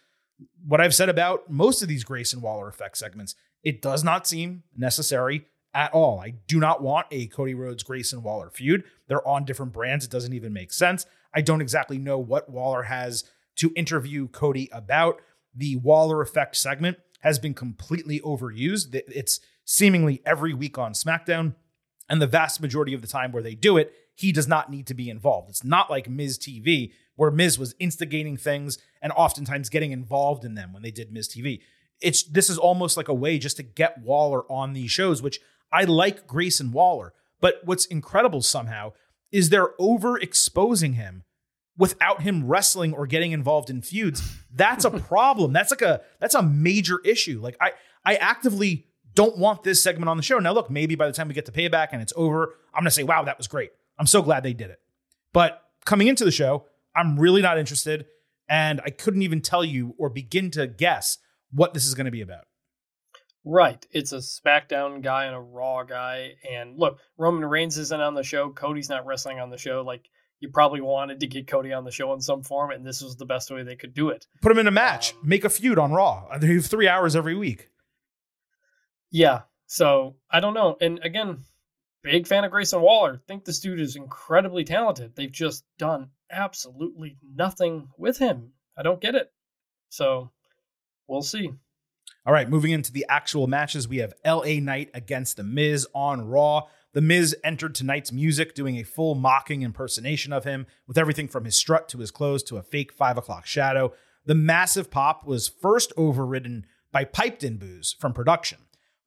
what I've said about most of these Grayson Waller effect segments. It does not seem necessary at all. I do not want a Cody Rhodes Grayson Waller feud. They're on different brands. It doesn't even make sense. I don't exactly know what Waller has to interview Cody about. The Waller effect segment has been completely overused. It's seemingly every week on SmackDown. And the vast majority of the time where they do it, he does not need to be involved. It's not like Miz TV, where Miz was instigating things and oftentimes getting involved in them when they did Miz TV. It's this is almost like a way just to get Waller on these shows, which I like Grayson Waller. But what's incredible somehow is they're overexposing him without him wrestling or getting involved in feuds. That's a problem. That's like a that's a major issue. Like I I actively don't want this segment on the show. Now look, maybe by the time we get to payback and it's over, I'm gonna say, wow, that was great. I'm so glad they did it. But coming into the show, I'm really not interested, and I couldn't even tell you or begin to guess what this is going to be about. Right. It's a SmackDown guy and a Raw guy. And look, Roman Reigns isn't on the show. Cody's not wrestling on the show. Like, you probably wanted to get Cody on the show in some form, and this was the best way they could do it. Put him in a match, Um, make a feud on Raw. They have three hours every week. Yeah. So I don't know. And again, big fan of Grayson Waller. Think this dude is incredibly talented. They've just done absolutely nothing with him. I don't get it. So we'll see. All right, moving into the actual matches, we have LA Knight against The Miz on Raw. The Miz entered tonight's music, doing a full mocking impersonation of him, with everything from his strut to his clothes to a fake five o'clock shadow. The massive pop was first overridden by piped in boos from production,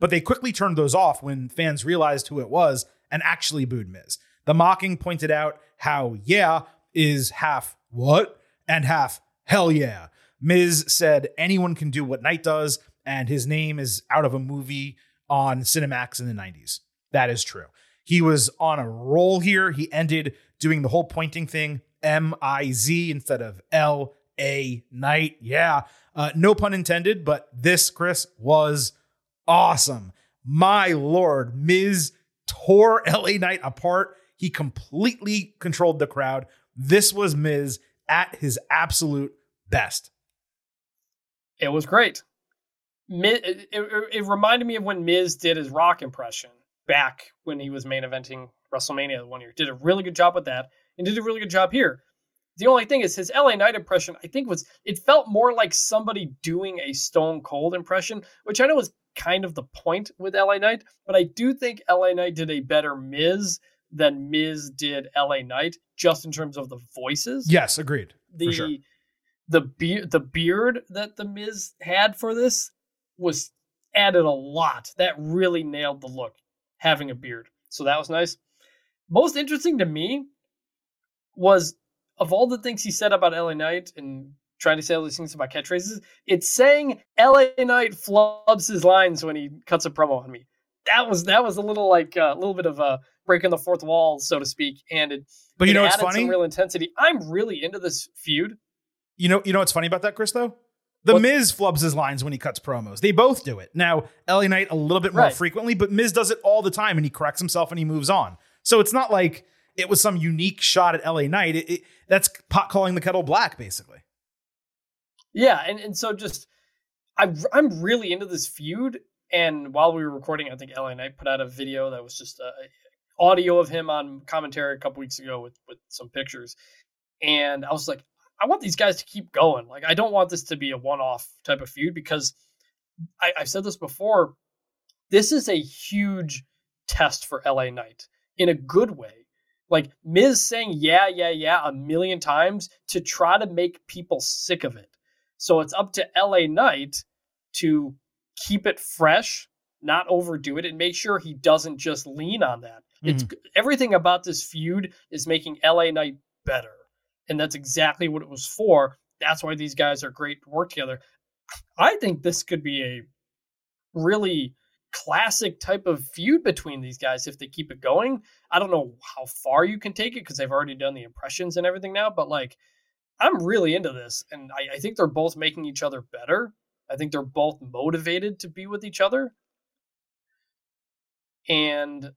but they quickly turned those off when fans realized who it was and actually booed Miz. The mocking pointed out how yeah is half what and half hell yeah. Miz said anyone can do what Knight does, and his name is out of a movie on Cinemax in the 90s. That is true. He was on a roll here. He ended doing the whole pointing thing, M I Z instead of L A Knight. Yeah. Uh, no pun intended, but this, Chris, was awesome. My lord, Miz tore LA Knight apart. He completely controlled the crowd. This was Miz at his absolute best. It was great. It, reminded me of when Miz did his rock impression back when he was main eventing WrestleMania one year. Did a really good job with that and did a really good job here. The only thing is his LA Knight impression, I think was it felt more like somebody doing a Stone Cold impression, which I know is kind of the point with LA Knight, but I do think LA Knight did a better Miz than Miz did LA Knight, just in terms of the voices Yes, agreed. the sure. the beard the beard that the Miz had for this was added a lot. That really nailed the look, having a beard. So that was nice. Most interesting to me was of all the things he said about LA Knight and trying to say all these things about catchphrases, it's saying LA Knight flubs his lines when he cuts a promo on me. That was that was a little like uh, a little bit of a breaking the fourth wall, so to speak, and it. But you it know what's funny? Some real intensity. I'm really into this feud. You know, you know what's funny about that, Chris? Though the What- Miz flubs his lines when he cuts promos. They both do it. Now, LA Knight a little bit more Right. frequently, but Miz does it all the time, and he corrects himself and he moves on. So it's not like it was some unique shot at LA Knight. It, it, that's pot calling the kettle black, basically. Yeah, and, and so just I I'm really into this feud. And while we were recording, I think LA Knight put out a video that was just uh, audio of him on commentary a couple weeks ago with with some pictures. And I was like, I want these guys to keep going. Like, I don't want this to be a one off type of feud because I, I've said this before. This is a huge test for LA Knight in a good way. Like Miz saying yeah, yeah, yeah a million times to try to make people sick of it. So it's up to LA Knight to keep it fresh, not overdo it, and make sure he doesn't just lean on that. It's hmm. everything about this feud is making LA Knight better. And that's exactly what it was for. That's why these guys are great to work together. I think this could be a really classic type of feud between these guys if they keep it going. I don't know how far you can take it because they've already done the impressions and everything now, but like I'm really into this, and I, I think they're both making each other better. I think they're both motivated to be with each other. And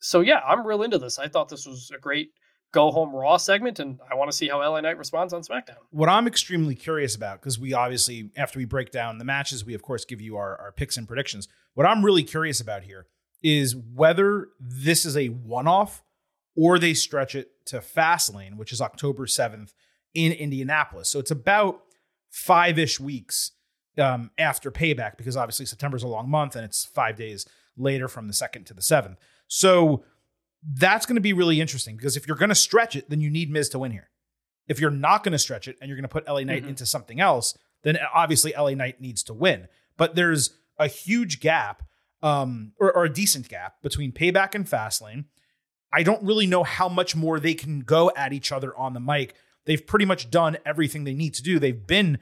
so, yeah, I'm real into this. I thought this was a great go home Raw segment, and I want to see how LA Knight responds on SmackDown. What I'm extremely curious about, because we obviously, after we break down the matches, we of course give you our, our picks and predictions. What I'm really curious about here is whether this is a one off or they stretch it to Fastlane, which is October 7th in Indianapolis. So it's about five ish weeks um, after payback, because obviously September's a long month and it's five days later from the 2nd to the 7th. So that's going to be really interesting because if you're going to stretch it, then you need Miz to win here. If you're not going to stretch it and you're going to put LA Knight Mhm. into something else, then obviously LA Knight needs to win. But there's a huge gap, um, or, or a decent gap between Payback and Fastlane. I don't really know how much more they can go at each other on the mic they've pretty much done everything they need to do. They've been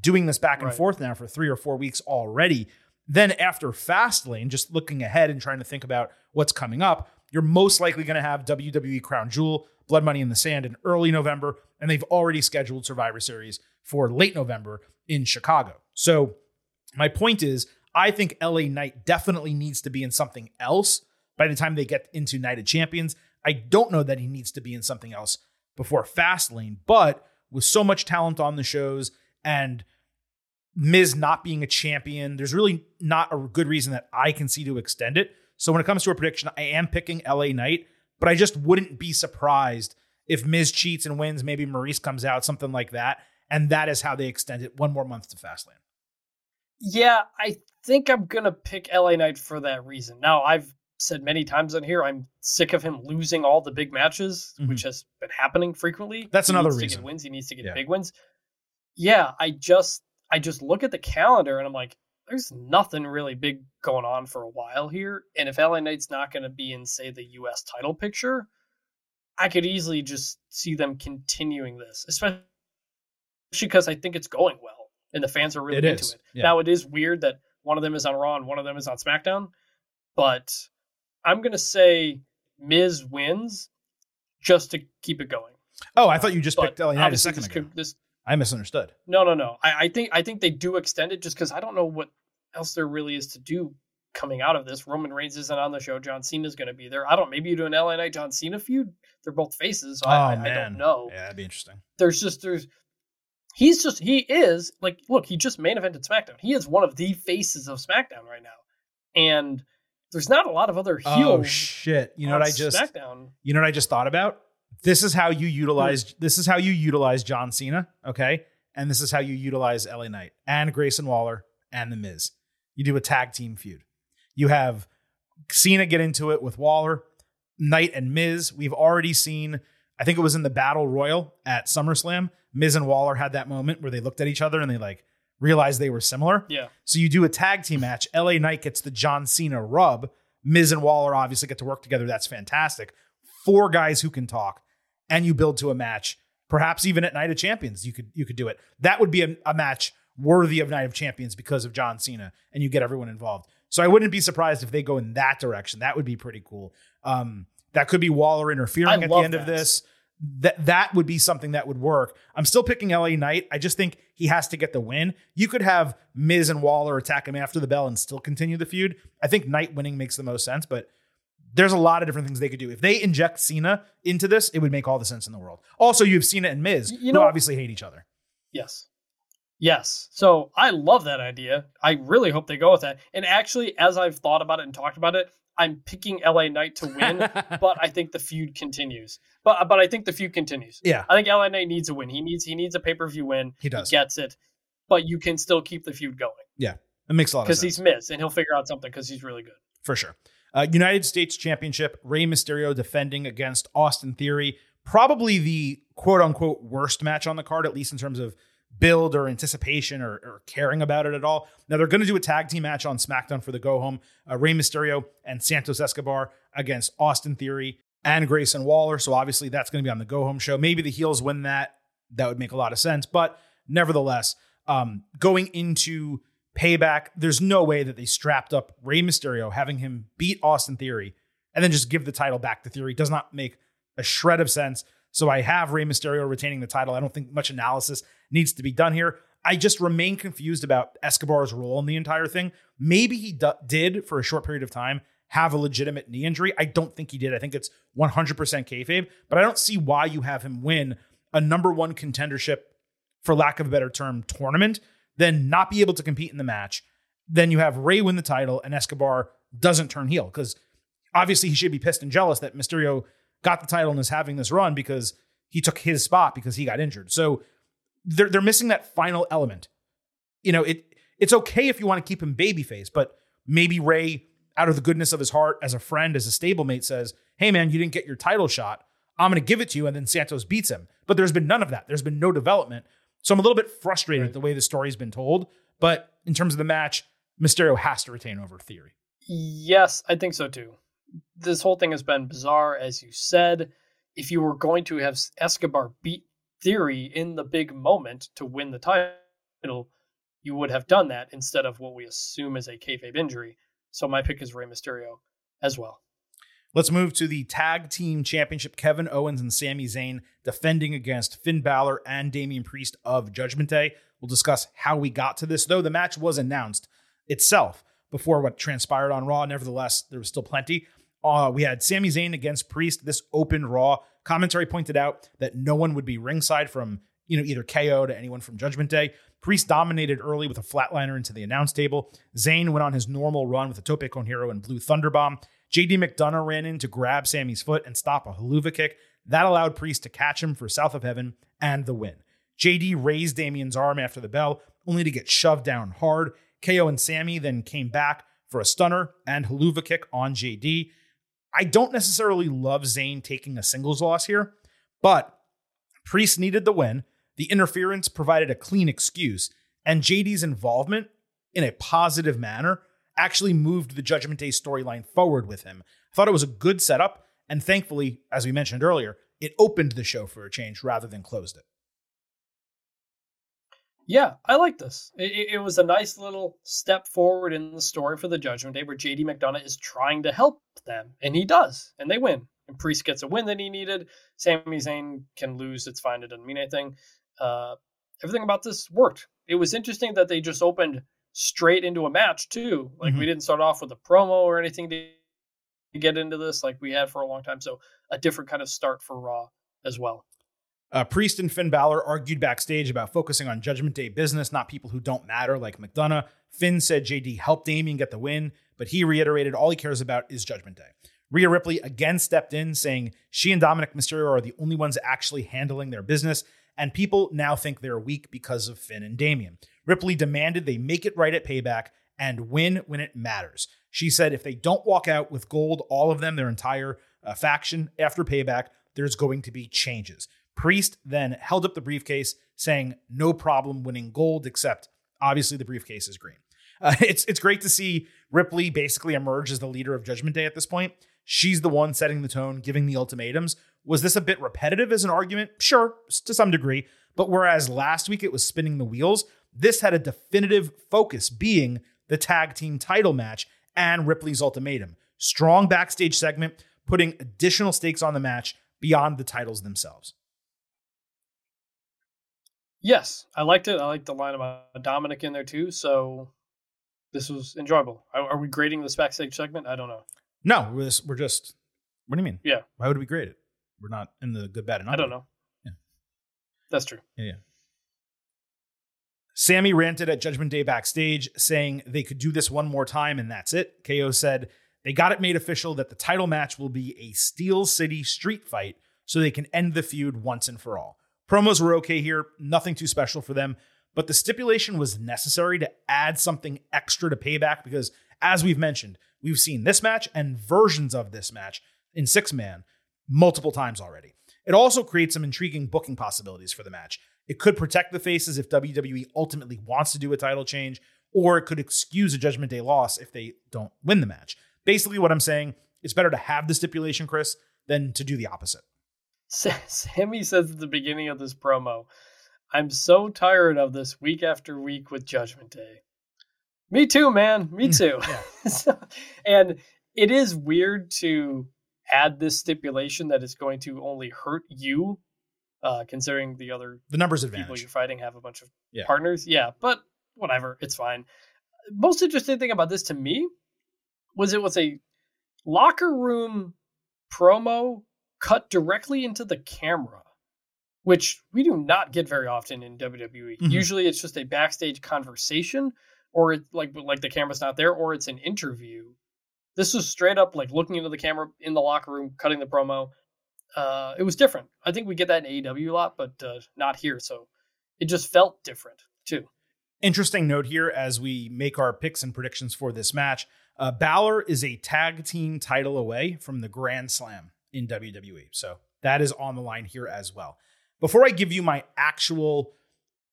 doing this back and Right. forth now for three or four weeks already. Then after Fastlane, just looking ahead and trying to think about what's coming up, you're most likely going to have WWE Crown Jewel, Blood Money in the Sand in early November, and they've already scheduled Survivor Series for late November in Chicago. So my point is, I think LA Knight definitely needs to be in something else by the time they get into Night of Champions. I don't know that he needs to be in something else before Fastlane, but with so much talent on the shows and Miz not being a champion, there's really not a good reason that I can see to extend it. So when it comes to a prediction, I am picking LA Knight, but I just wouldn't be surprised if Miz cheats and wins. Maybe Maurice comes out, something like that. And that is how they extend it one more month to Fastlane. Yeah, I think I'm gonna pick LA Knight for that reason. Now, I've said many times on here, I'm sick of him losing all the big matches, which has been happening frequently. Mm-hmm. That's He another needs To reason. get wins, he needs to get Yeah. big wins. Yeah, I just I just look at the calendar and I'm like, there's nothing really big going on for a while here. And if LA Knight's not going to be in, say, the U.S. title picture, I could easily just see them continuing this, especially because I think it's going well and the fans are really It into is, it. yeah. Now it is weird that one of them is on Raw and one of them is on SmackDown, but I'm gonna say Miz wins just to keep it going. Oh, I thought you just But picked LA Knight a second this ago. could- this- I misunderstood. no, no, no. I, I think I think they do extend it just because I don't know what else there really is to do coming out of this. Roman Reigns isn't on the show. John Cena's going to be there. I don't. Maybe you do an LA Knight John Cena feud. They're both faces. So oh I, I, man, I don't know. Yeah, that'd be interesting. There's just there's. He's just he is like look he just main evented SmackDown. He is one of the faces of SmackDown right now, and there's not a lot of other Oh shit! You know what I just SmackDown. you know what I just thought about? This is how you utilize hmm. this is how you utilize John Cena, okay? And this is how you utilize LA Knight and Grayson Waller and The Miz. You do a tag team feud. You have Cena get into it with Waller, Knight and Miz. We've already seen, I think it was in the Battle Royal at SummerSlam. Miz and Waller had that moment where they looked at each other and they like realized they were similar. Yeah, So you do a tag team match. LA Knight gets the John Cena rub. Miz and Waller obviously get to work together. That's fantastic. Four guys who can talk, and you build to a match. Perhaps even at Night of Champions, you could you could do it. That would be a, a match worthy of Night of Champions because of John Cena, and you get everyone involved. So I wouldn't be surprised if they go in that direction. That would be pretty cool. Um, that could be Waller interfering I at the end of this. That that would be something that would work. I'm still picking LA Knight. I just think he has to get the win. You could have Miz and Waller attack him after the bell and still continue the feud. I think Knight winning makes the most sense, but there's a lot of different things they could do. If they inject Cena into this, it would make all the sense in the world. Also, you have Cena and Miz, You who know- obviously hate each other. Yes. Yes. So I love that idea. I really hope they go with that. And actually, as I've thought about it and talked about it, I'm picking LA Knight to win, but I think the feud continues. But but I think the feud continues. Yeah, I think LA Knight needs a win. He needs he needs a pay per view win. he does. He gets it, but you can still keep the feud going Yeah, It makes a lot of because he's missed, and he'll figure out something because he's really good. for sure. Uh, United States Championship, Rey Mysterio defending against Austin Theory. Probably the quote unquote worst match on the card, at least in terms of build or anticipation or, or caring about it at all. Now, they're going to do a tag team match on SmackDown for the go home. Uh, Rey Mysterio and Santos Escobar against Austin Theory and Grayson Waller. So obviously that's going to be on the go home show. Maybe the heels win that. That would make a lot of sense. But nevertheless, um, going into payback, there's no way that they strapped up Rey Mysterio, having him beat Austin Theory, and then just give the title back to Theory. Does not make a shred of sense. So I have Rey Mysterio retaining the title. I don't think much analysis needs to be done here. I just remain confused about Escobar's role in the entire thing. Maybe he d- did for a short period of time have a legitimate knee injury. I don't think he did. I think it's 100% kayfabe, but I don't see why you have him win a number one contendership, for lack of a better term, tournament, then not be able to compete in the match. Then you have Rey win the title and Escobar doesn't turn heel because obviously he should be pissed and jealous that Mysterio got the title and is having this run because he took his spot because he got injured. So they're they're missing that final element. You know, it it's okay if you want to keep him babyface, but maybe Rey, out of the goodness of his heart, as a friend, as a stablemate, says, "Hey man, you didn't get your title shot. I'm going to give it to you," and then Santos beats him. But there's been none of that. There's been no development. So I'm a little bit frustrated at the way the story's been told. But in terms of the match, Mysterio has to retain over Theory. Yes, I think so too. This whole thing has been bizarre, as you said. If you were going to have Escobar beat theory, in the big moment to win the title, you would have done that instead of what we assume is a kayfabe injury. So my pick is Rey Mysterio as well. Let's move to the tag team championship. Kevin Owens and Sami Zayn defending against Finn Balor and Damian Priest of Judgment Day. We'll discuss how we got to this, though the match was announced itself before what transpired on Raw. Nevertheless, there was still plenty. Uh, we had Sami Zayn against Priest. This opened Raw. Commentary pointed out that no one would be ringside from you know either KO to anyone from Judgment Day. Priest dominated early with a flatliner into the announce table. Zayn went on his normal run with a tope con hilo and blue thunderbomb. JD McDonagh ran in to grab Sami's foot and stop a Helluva kick. That allowed Priest to catch him for South of Heaven and the win. JD raised Damian's arm after the bell, only to get shoved down hard. KO and Sammy then came back for a stunner and Helluva kick on JD. I don't necessarily love Zayn taking a singles loss here, but Priest needed the win. The interference provided a clean excuse, and JD's involvement in a positive manner actually moved the Judgment Day storyline forward with him. I thought it was a good setup, and thankfully, as we mentioned earlier, it opened the show for a change rather than closed it. Yeah, I like this. It, it- was a nice little step forward in the story for the Judgment Day where JD McDonagh is trying to help them, and he does, and they win. And Priest gets a win that he needed. Sami Zayn can lose. It's fine. It doesn't mean anything. Uh, everything about this worked. It was interesting that they just opened straight into a match, too. Like, Mhm. we didn't start off with a promo or anything to get into this like we had for a long time. So, a different kind of start for Raw as well. Uh, Priest and Finn Balor argued backstage about focusing on Judgment Day business, not people who don't matter, like McDonagh. Finn said JD helped Damian get the win, but he reiterated all he cares about is Judgment Day. Rhea Ripley again stepped in, saying she and Dominic Mysterio are the only ones actually handling their business, and people now think they're weak because of Finn and Damian. Ripley demanded they make it right at payback and win when it matters. She said if they don't walk out with gold, all of them, their entire uh, faction, after payback, there's going to be changes. Priest then held up the briefcase, saying, No problem winning gold, except obviously the briefcase is green. Uh, it's, it's great to see Ripley basically emerge as the leader of Judgment Day at this point. She's the one setting the tone, giving the ultimatums. Was this a bit repetitive as an argument? Sure, to some degree. But whereas last week it was spinning the wheels, this had a definitive focus being the tag team title match and Ripley's ultimatum. Strong backstage segment, putting additional stakes on the match beyond the titles themselves. Yes, I liked it. I liked the line about Dominic in there too. So this was enjoyable. Are, we grading this backstage segment? I don't know. No, we're just, we're just what do you mean? Yeah. Why would we grade it? We're not in the good, bad, and I don't know. Yeah. That's true. Yeah, yeah. Sami ranted at Judgment Day backstage, saying they could do this one more time and that's it. KO said they got it made official that the title match will be a Steel City street fight so they can end the feud once and for all. Promos were okay here, nothing too special for them, but the stipulation was necessary to add something extra to payback because, as we've mentioned, we've seen this match and versions of this match in six man multiple times already. It also creates some intriguing booking possibilities for the match. It could protect the faces if WWE ultimately wants to do a title change, or it could excuse a Judgment Day loss if they don't win the match. Basically, what I'm saying, it's better to have the stipulation, Chris, than to do the opposite. Sa- Sami says at the beginning of this promo, I'm so tired of this week after week with Judgment Day. Me too, man. Me too. So- and it is weird to add this stipulation that is going to only hurt you, uh, considering the other The numbers people advantage. you're fighting have a bunch of Yeah. partners. Yeah, but whatever, it's fine. Most interesting thing about this to me was it was a locker room promo cut directly into the camera, which we do not get very often in WWE. Mhm. Usually it's just a backstage conversation or it's like like the camera's not there or it's an interview. This was straight up like looking into the camera in the locker room, cutting the promo. Uh, it was different. I think we get that in AEW a lot, but uh, not here. So it just felt different too. Interesting note here as we make our picks and predictions for this match. Uh, Balor is a tag team title away from the Grand Slam in WWE. So that is on the line here as well. Before I give you my actual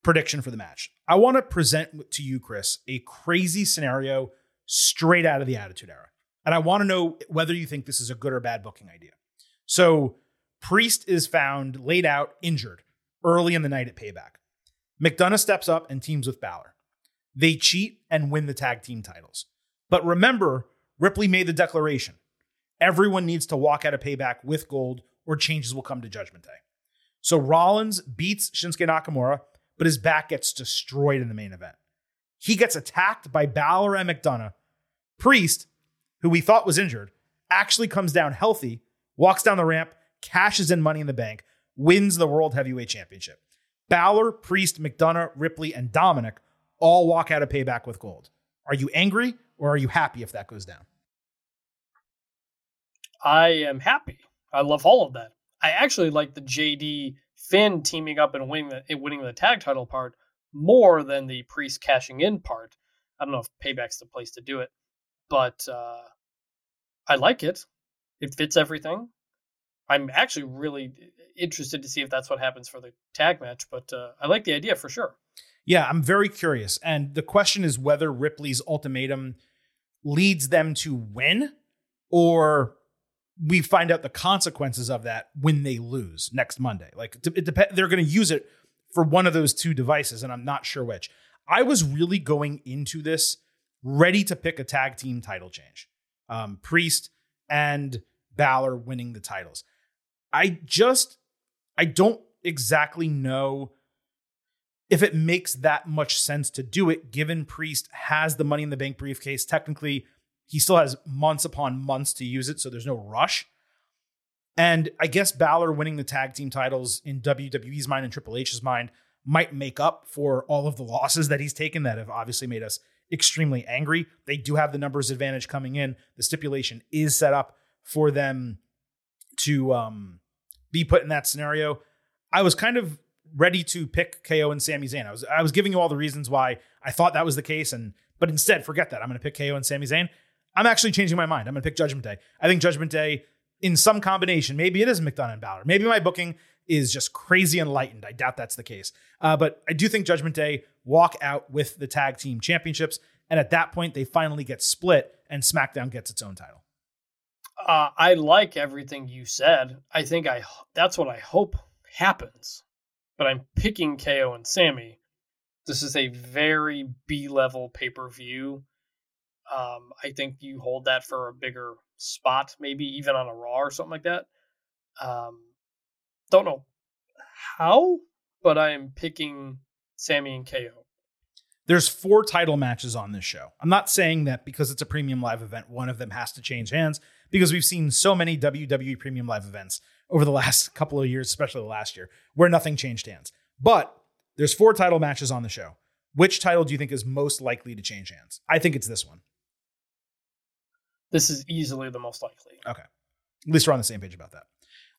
prediction for the match, I want to present to you, Chris, a crazy scenario straight out of the Attitude Era. And I want to know whether you think this is a good or bad booking idea. So Priest is found laid out injured early in the night at Payback. McDonagh steps up and teams with Balor. They cheat and win the tag team titles. But remember, Ripley made the declaration everyone needs to walk out of Payback with gold or changes will come to Judgment Day. So Rollins beats Shinsuke Nakamura, but his back gets destroyed in the main event. He gets attacked by Balor and McDonagh. Priest, who we thought was injured, actually comes down healthy, walks down the ramp, cashes in money in the bank, wins the World Heavyweight Championship. Balor, Priest, McDonagh, Ripley, and Dominic all walk out of payback with gold. Are you angry or are you happy if that goes down? I am happy. I love all of that. I actually like the JD Finn teaming up and winning the winning the tag title part more than the Priest cashing in part. I don't know if Payback's the place to do it, but uh, I like it. It fits everything. I'm actually really interested to see if that's what happens for the tag match, but uh, I like the idea for sure. Yeah, I'm very curious. And the question is whether Ripley's ultimatum leads them to win or we find out the consequences of that when they lose next Monday. Like it dep- they're going to use it for one of those two devices and I'm not sure which. I was really going into this ready to pick a tag team title change. Um, Priest and Balor winning the titles. I just I don't exactly know if it makes that much sense to do it given Priest has the money in the bank briefcase. Technically, he still has months upon months to use it, so there's no rush. And I guess Balor winning the tag team titles in WWE's mind and Triple H's mind might make up for all of the losses that he's taken that have obviously made us extremely angry. They do have the numbers advantage coming in. The stipulation is set up for them to um, be put in that scenario. I was kind of ready to pick KO and Sami Zayn. I was I was giving you all the reasons why I thought that was the case, and but instead, forget that. I'm going to pick KO and Sami Zayn. I'm actually changing my mind. I'm going to pick Judgment Day. I think Judgment Day, in some combination, maybe it is McDonagh and Balor. Maybe my booking is just crazy enlightened. I doubt that's the case. Uh, but I do think Judgment Day walk out with the tag team championships. And at that point, they finally get split and SmackDown gets its own title. Uh, I like everything you said. I think I that's what I hope happens. But I'm picking KO and Sami. This is a very B level pay per view. Um, I think you hold that for a bigger spot, maybe even on a Raw or something like that. Um, don't know how, but I am picking Sami and KO. There's four title matches on this show. I'm not saying that because it's a premium live event, one of them has to change hands, because we've seen so many WWE premium live events over the last couple of years, especially the last year, where nothing changed hands. But there's four title matches on the show. Which title do you think is most likely to change hands? I think it's this one. This is easily the most likely. Okay. At least we're on the same page about that.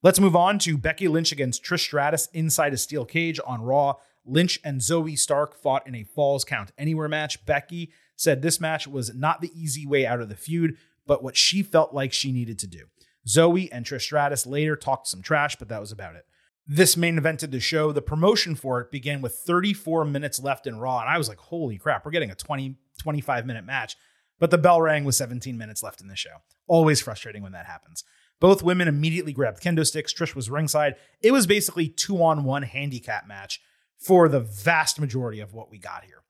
Let's move on to Becky Lynch against Trish Stratus inside a steel cage on Raw. Lynch and Zoey Stark fought in a Falls Count Anywhere match. Becky said this match was not the easy way out of the feud, but what she felt like she needed to do. Zoey and Trish Stratus later talked some trash, but that was about it. This main evented the show. The promotion for it began with 34 minutes left in Raw, and I was like, holy crap, we're getting a 20, 25 minute match. But the bell rang with 17 minutes left in the show. Always frustrating when that happens. Both women immediately grabbed kendo sticks. Trish was ringside. It was basically two on one handicap match for the vast majority of what we got here.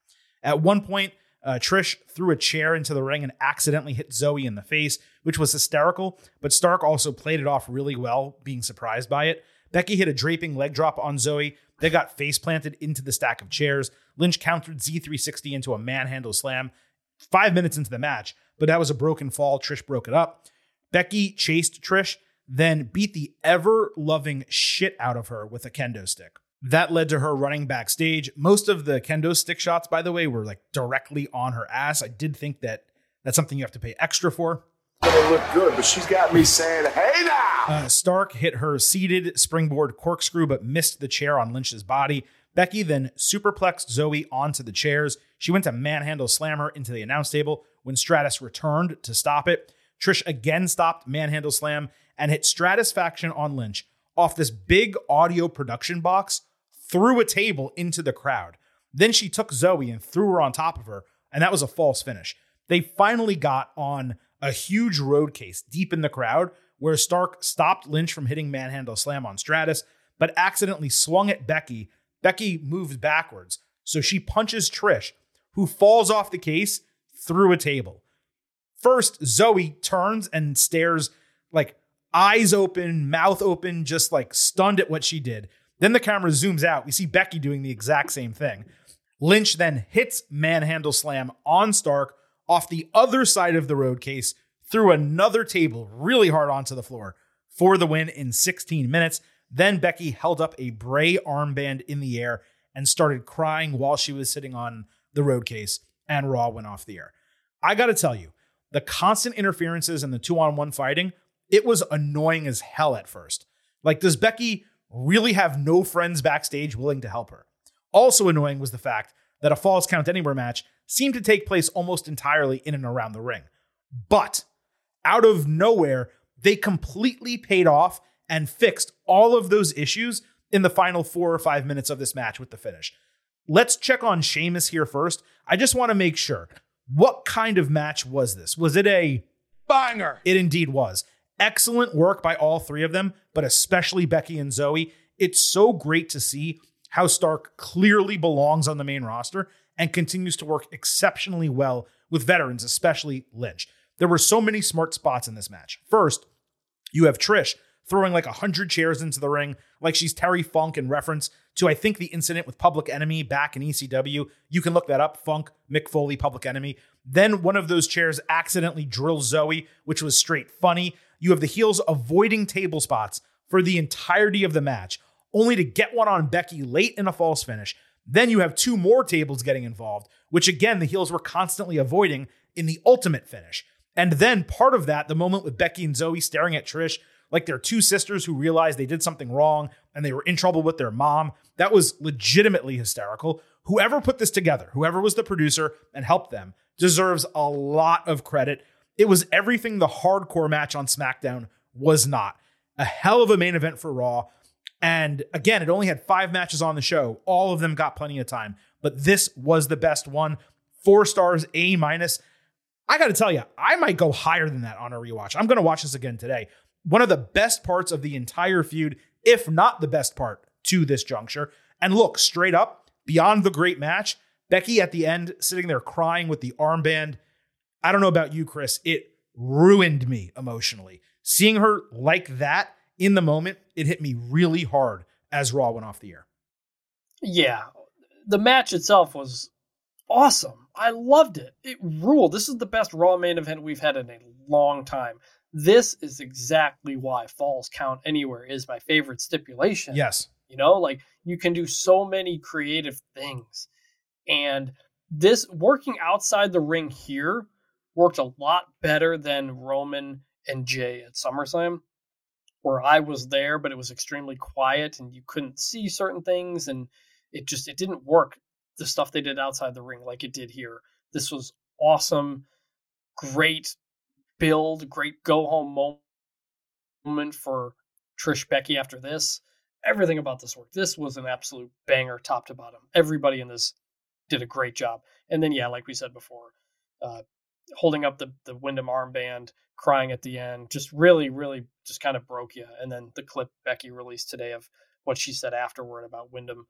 At one point, uh, Trish threw a chair into the ring and accidentally hit Zoey in the face, which was hysterical, but Stark also played it off really well, being surprised by it. Becky hit a draping leg drop on Zoey. They got face planted into the stack of chairs. Lynch countered Z360 into a manhandle slam five minutes into the match, but that was a broken fall. Trish broke it up. Becky chased Trish, then beat the ever loving shit out of her with a kendo stick. That led to her running backstage. Most of the kendo stick shots, by the way, were like directly on her ass. I did think that that's something you have to pay extra for. Gonna look good, but she's got me saying, "Hey now!" Uh, Stark hit her seated springboard corkscrew, but missed the chair on Lynch's body. Becky then superplexed Zoey onto the chairs. She went to manhandle slam her into the announce table when Stratus returned to stop it. Trish again stopped manhandle slam and hit Stratusfaction on Lynch off this big audio production box through a table into the crowd. Then she took Zoey and threw her on top of her, and that was a false finish. They finally got on a huge road case deep in the crowd where Stark stopped Lynch from hitting manhandle slam on Stratus. but accidentally swung at Becky. Becky moves backwards, so she punches Trish, who falls off the case through a table. First, Zoey turns and stares like eyes open, mouth open, just like stunned at what she did. Then the camera zooms out. We see Becky doing the exact same thing. Lynch then hits manhandle slam on Stark off the other side of the road case through another table really hard onto the floor for the win in 16 minutes. Then Becky held up a Bray armband in the air and started crying while she was sitting on the road case, and Raw went off the air. I got to tell you, the constant interferences and the two on one fighting, it was annoying as hell at first. Like, does Becky really have no friends backstage willing to help her? Also annoying was the fact that a Falls Count Anywhere match seemed to take place almost entirely in and around the ring. But out of nowhere, they completely paid off and fixed all of those issues in the final four or five minutes of this match with the finish. Let's check on Sheamus here first. I just want to make sure. What kind of match was this? Was it a Banger. it indeed was. Excellent work by all three of them, but especially Becky and Zoey. It's so great to see how Stark clearly belongs on the main roster and continues to work exceptionally well with veterans, especially Lynch. There were so many smart spots in this match. First, you have Trish throwing like 100 chairs into the ring, like she's Terry Funk in reference to, I think, the incident with Public Enemy back in ECW. You can look that up Funk, Mick Foley, Public Enemy. Then one of those chairs accidentally drills Zoey, which was straight funny. You have the heels avoiding table spots for the entirety of the match, only to get one on Becky late in a false finish. Then you have two more tables getting involved, which again, the heels were constantly avoiding in the ultimate finish. And then part of that, the moment with Becky and Zoey staring at Trish like they're two sisters who realized they did something wrong and they were in trouble with their mom, that was legitimately hysterical. Whoever put this together, whoever was the producer and helped them, deserves a lot of credit. It was everything the hardcore match on SmackDown was not. A hell of a main event for Raw. And again, it only had five matches on the show. All of them got plenty of time, but this was the best one. Four stars, A minus. I got to tell you, I might go higher than that on a rewatch. I'm going to watch this again today. One of the best parts of the entire feud, if not the best part to this juncture. And look, straight up, beyond the great match, Becky at the end sitting there crying with the armband. I don't know about you, Chris. It ruined me emotionally. Seeing her like that in the moment, it hit me really hard as Raw went off the air. Yeah, the match itself was awesome. I loved it. It ruled. This is the best Raw main event we've had in a long time. This is exactly why Falls Count Anywhere is my favorite stipulation. Yes. You know, like you can do so many creative things. And this working outside the ring here worked a lot better than Roman and Jey at SummerSlam, where I was there, but it was extremely quiet and you couldn't see certain things. And it just, it didn't work the stuff they did outside the ring like it did here. This was awesome, great build, great go home moment for Trish Becky after this. Everything about this work. This was an absolute banger, top to bottom. Everybody in this did a great job. And then, yeah, like we said before, uh, holding up the the Windham armband, crying at the end, just really, really, just kind of broke you. And then the clip Becky released today of what she said afterward about Windham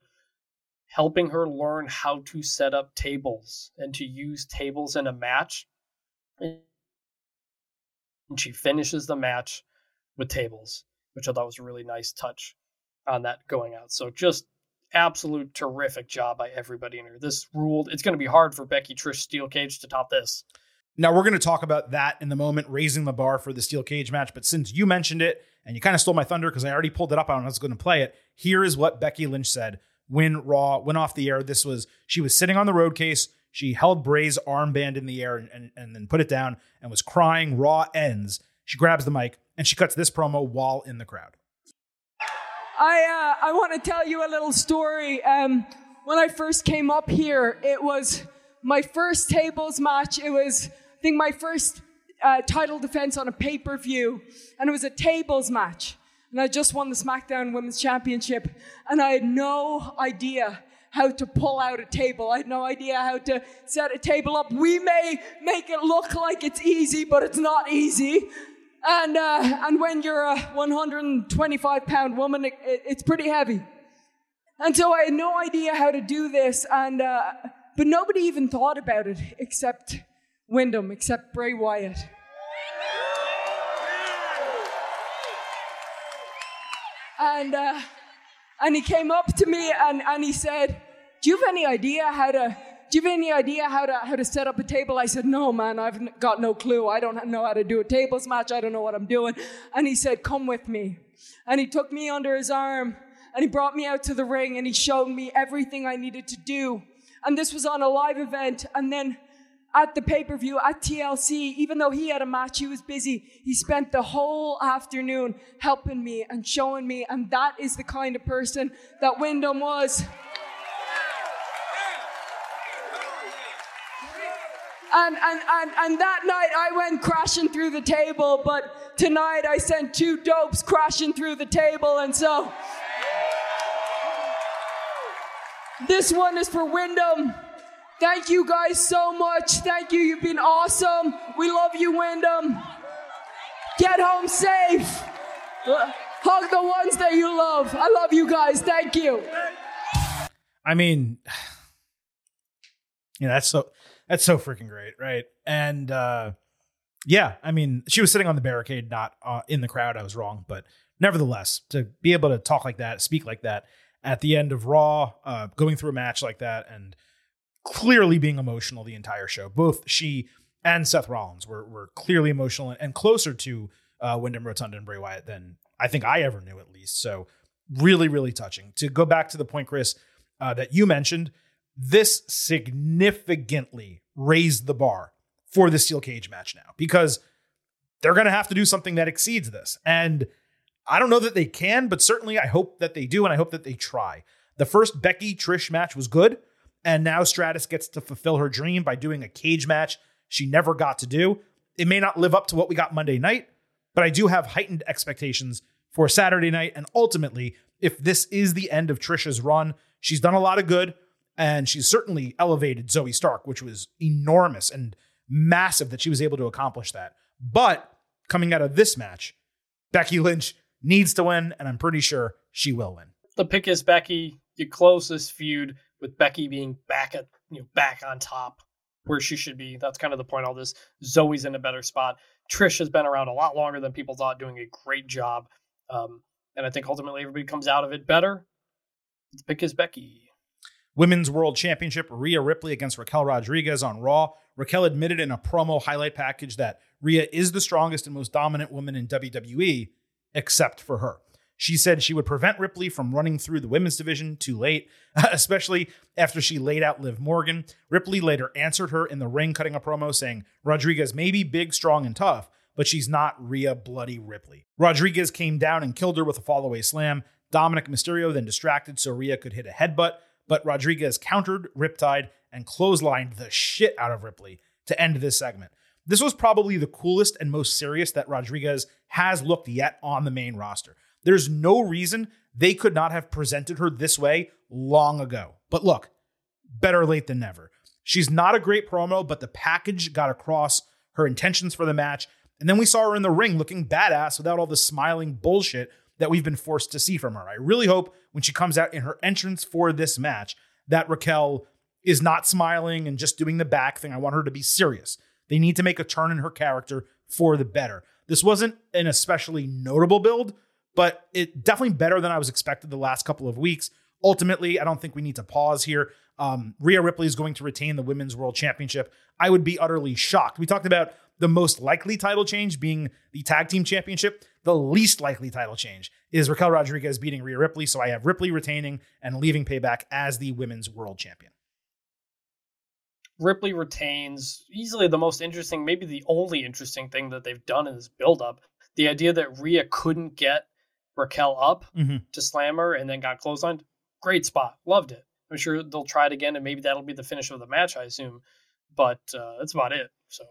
helping her learn how to set up tables and to use tables in a match. And she finishes the match with tables, which I thought was a really nice touch on that going out. So just absolute terrific job by everybody in here. This ruled. It's going to be hard for Becky Trish Steel Cage to top this. Now we're going to talk about that in the moment, raising the bar for the steel cage match. But since you mentioned it and you kind of stole my thunder because I already pulled it up and I was going to play it, here is what Becky Lynch said when Raw went off the air. This was she was sitting on the road case. She held Bray's armband in the air and, and, and then put it down and was crying. Raw ends. She grabs the mic and she cuts this promo while in the crowd. I uh, I want to tell you a little story. Um, when I first came up here, it was my first tables match. It was I think my first uh, title defense on a pay per view, and it was a tables match. And I just won the SmackDown Women's Championship, and I had no idea how to pull out a table. I had no idea how to set a table up. We may make it look like it's easy, but it's not easy. And, uh, and when you're a 125 pound woman, it, it- it's pretty heavy. And so I had no idea how to do this, and, uh, but nobody even thought about it except Windham, except Bray Wyatt. And, uh, and he came up to me and, and he said, Do you have any idea how to do you have any idea how to how to set up a table? I said, No, man, I've got no clue. I don't know how to do a tables match. I don't know what I'm doing. And he said, Come with me. And he took me under his arm and he brought me out to the ring and he showed me everything I needed to do. And this was on a live event. And then at the pay per view at TLC, even though he had a match, he was busy. He spent the whole afternoon helping me and showing me, and that is the kind of person that Windham was. And, and, and, and that night I went crashing through the table, but tonight I sent two dopes crashing through the table, and so this one is for Windham. Thank you guys so much. Thank you. You've been awesome. We love you, Windham. Get home safe. Hug the ones that you love. I love you guys. Thank you. I mean, yeah, that's so that's so freaking great, right? And uh yeah, I mean, she was sitting on the barricade, not uh, in the crowd. I was wrong, but nevertheless, to be able to talk like that, speak like that at the end of Raw, uh, going through a match like that, and clearly being emotional the entire show. Both she and Seth Rollins were were clearly emotional and, and closer to uh, Windham Rotunda and Bray Wyatt than I think I ever knew, at least. So really, really touching. To go back to the point, Chris, uh, that you mentioned, this significantly raised the bar for the steel cage match now because they're going to have to do something that exceeds this. And I don't know that they can, but certainly I hope that they do, and I hope that they try. The first Becky Trish match was good, and now Stratus gets to fulfill her dream by doing a cage match she never got to do. It may not live up to what we got Monday night, but I do have heightened expectations for Saturday night. And ultimately, if this is the end of Trisha's run, she's done a lot of good, and she's certainly elevated Zoey Stark, which was enormous and massive that she was able to accomplish that. But coming out of this match, Becky Lynch needs to win, and I'm pretty sure she will win. The pick is Becky. The closest feud with Becky being back at you know back on top where she should be. That's kind of the point. All this Zoey's in a better spot. Trish has been around a lot longer than people thought, doing a great job. Um, and I think ultimately everybody comes out of it better. The pick is Becky. Women's World Championship, Rhea Ripley against Raquel Rodriguez on Raw. Raquel admitted in a promo highlight package that Rhea is the strongest and most dominant woman in WWE, except for her. She said she would prevent Ripley from running through the women's division too late, especially after she laid out Liv Morgan. Ripley later answered her in the ring, cutting a promo saying Rodriguez may be big, strong, and tough, but she's not Rhea Bloody Ripley. Rodriguez came down and killed her with a fallaway slam. Dominic Mysterio then distracted so Rhea could hit a headbutt, but Rodriguez countered Riptide and clotheslined the shit out of Ripley to end this segment. This was probably the coolest and most serious that Rodriguez has looked yet on the main roster. There's no reason they could not have presented her this way long ago. But look, better late than never. She's not a great promo, but the package got across her intentions for the match. And then we saw her in the ring looking badass without all the smiling bullshit that we've been forced to see from her. I really hope when she comes out in her entrance for this match that Raquel is not smiling and just doing the back thing. I want her to be serious. They need to make a turn in her character for the better. This wasn't an especially notable build, but it definitely better than I was expected the last couple of weeks. Ultimately, I don't think we need to pause here. Um, Rhea Ripley is going to retain the Women's World Championship. I would be utterly shocked. We talked about the most likely title change being the Tag Team Championship. The least likely title change is Raquel Rodriguez beating Rhea Ripley. So I have Ripley retaining and leaving Payback as the Women's World Champion. Ripley retains easily the most interesting, maybe the only interesting thing that they've done in this build-up. The idea that Rhea couldn't get Raquel up Mhm. to slam her and then got clotheslined. Great spot. Loved it. I'm sure they'll try it again and maybe that'll be the finish of the match, I assume. But uh, that's about it. So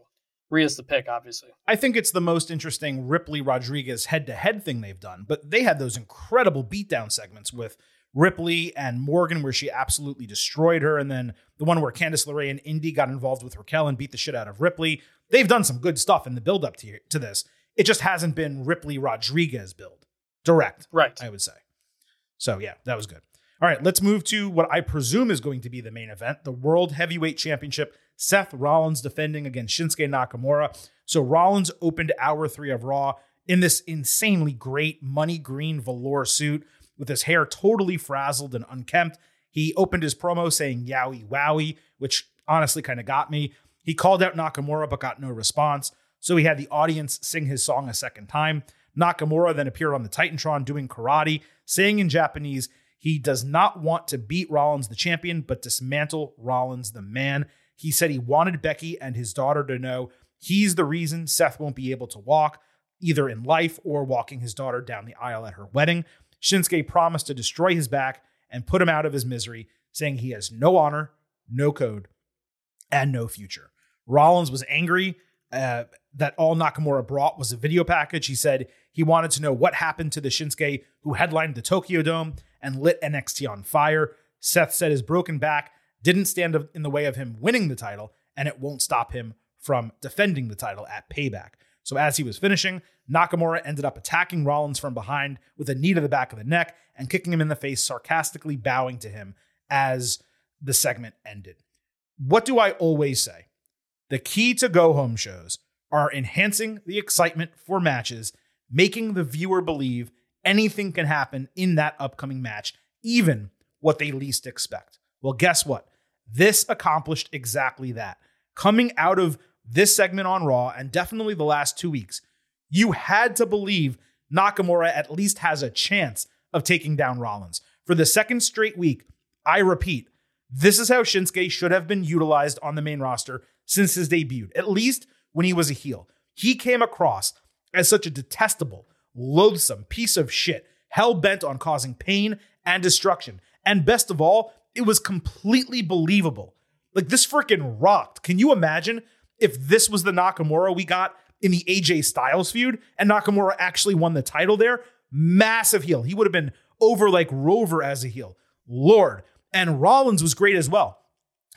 Rhea's the pick, obviously. I think it's the most interesting Ripley Rodriguez head to head thing they've done. But they had those incredible beatdown segments with Ripley and Morgan, where she absolutely destroyed her. And then the one where Candice LeRae and Indi got involved with Raquel and beat the shit out of Ripley. They've done some good stuff in the build up to, to this. It just hasn't been Ripley Rodriguez build. Direct, Right. I would say. So yeah, that was good. All right, let's move to what I presume is going to be the main event, the World Heavyweight Championship. Seth Rollins defending against Shinsuke Nakamura. So Rollins opened hour three of Raw in this insanely great money green velour suit with his hair totally frazzled and unkempt. He opened his promo saying yowie wowie, which honestly kind of got me. He called out Nakamura but got no response. So he had the audience sing his song a second time. Nakamura then appeared on the Titantron doing karate, saying in Japanese, he does not want to beat Rollins the champion, but dismantle Rollins the man. He said he wanted Becky and his daughter to know he's the reason Seth won't be able to walk, either in life or walking his daughter down the aisle at her wedding. Shinsuke promised to destroy his back and put him out of his misery, saying he has no honor, no code, and no future. Rollins was angry uh, that all Nakamura brought was a video package. He said he wanted to know what happened to the Shinsuke who headlined the Tokyo Dome and lit NXT on fire. Seth said his broken back didn't stand in the way of him winning the title, and it won't stop him from defending the title at Payback. So as he was finishing, Nakamura ended up attacking Rollins from behind with a knee to the back of the neck and kicking him in the face, sarcastically bowing to him as the segment ended. What do I always say? The key to go home shows are enhancing the excitement for matches, making the viewer believe anything can happen in that upcoming match, even what they least expect. Well, guess what? This accomplished exactly that. Coming out of this segment on Raw, and definitely the last two weeks, you had to believe Nakamura at least has a chance of taking down Rollins. For the second straight week, I repeat, this is how Shinsuke should have been utilized on the main roster since his debut, at least when he was a heel. He came across as such a detestable, loathsome piece of shit, hell bent on causing pain and destruction. And best of all, it was completely believable. Like this freaking rocked. Can you imagine if this was the Nakamura we got in the AJ Styles feud and Nakamura actually won the title there? Massive heel. He would have been over like Rover as a heel. Lord. And Rollins was great as well.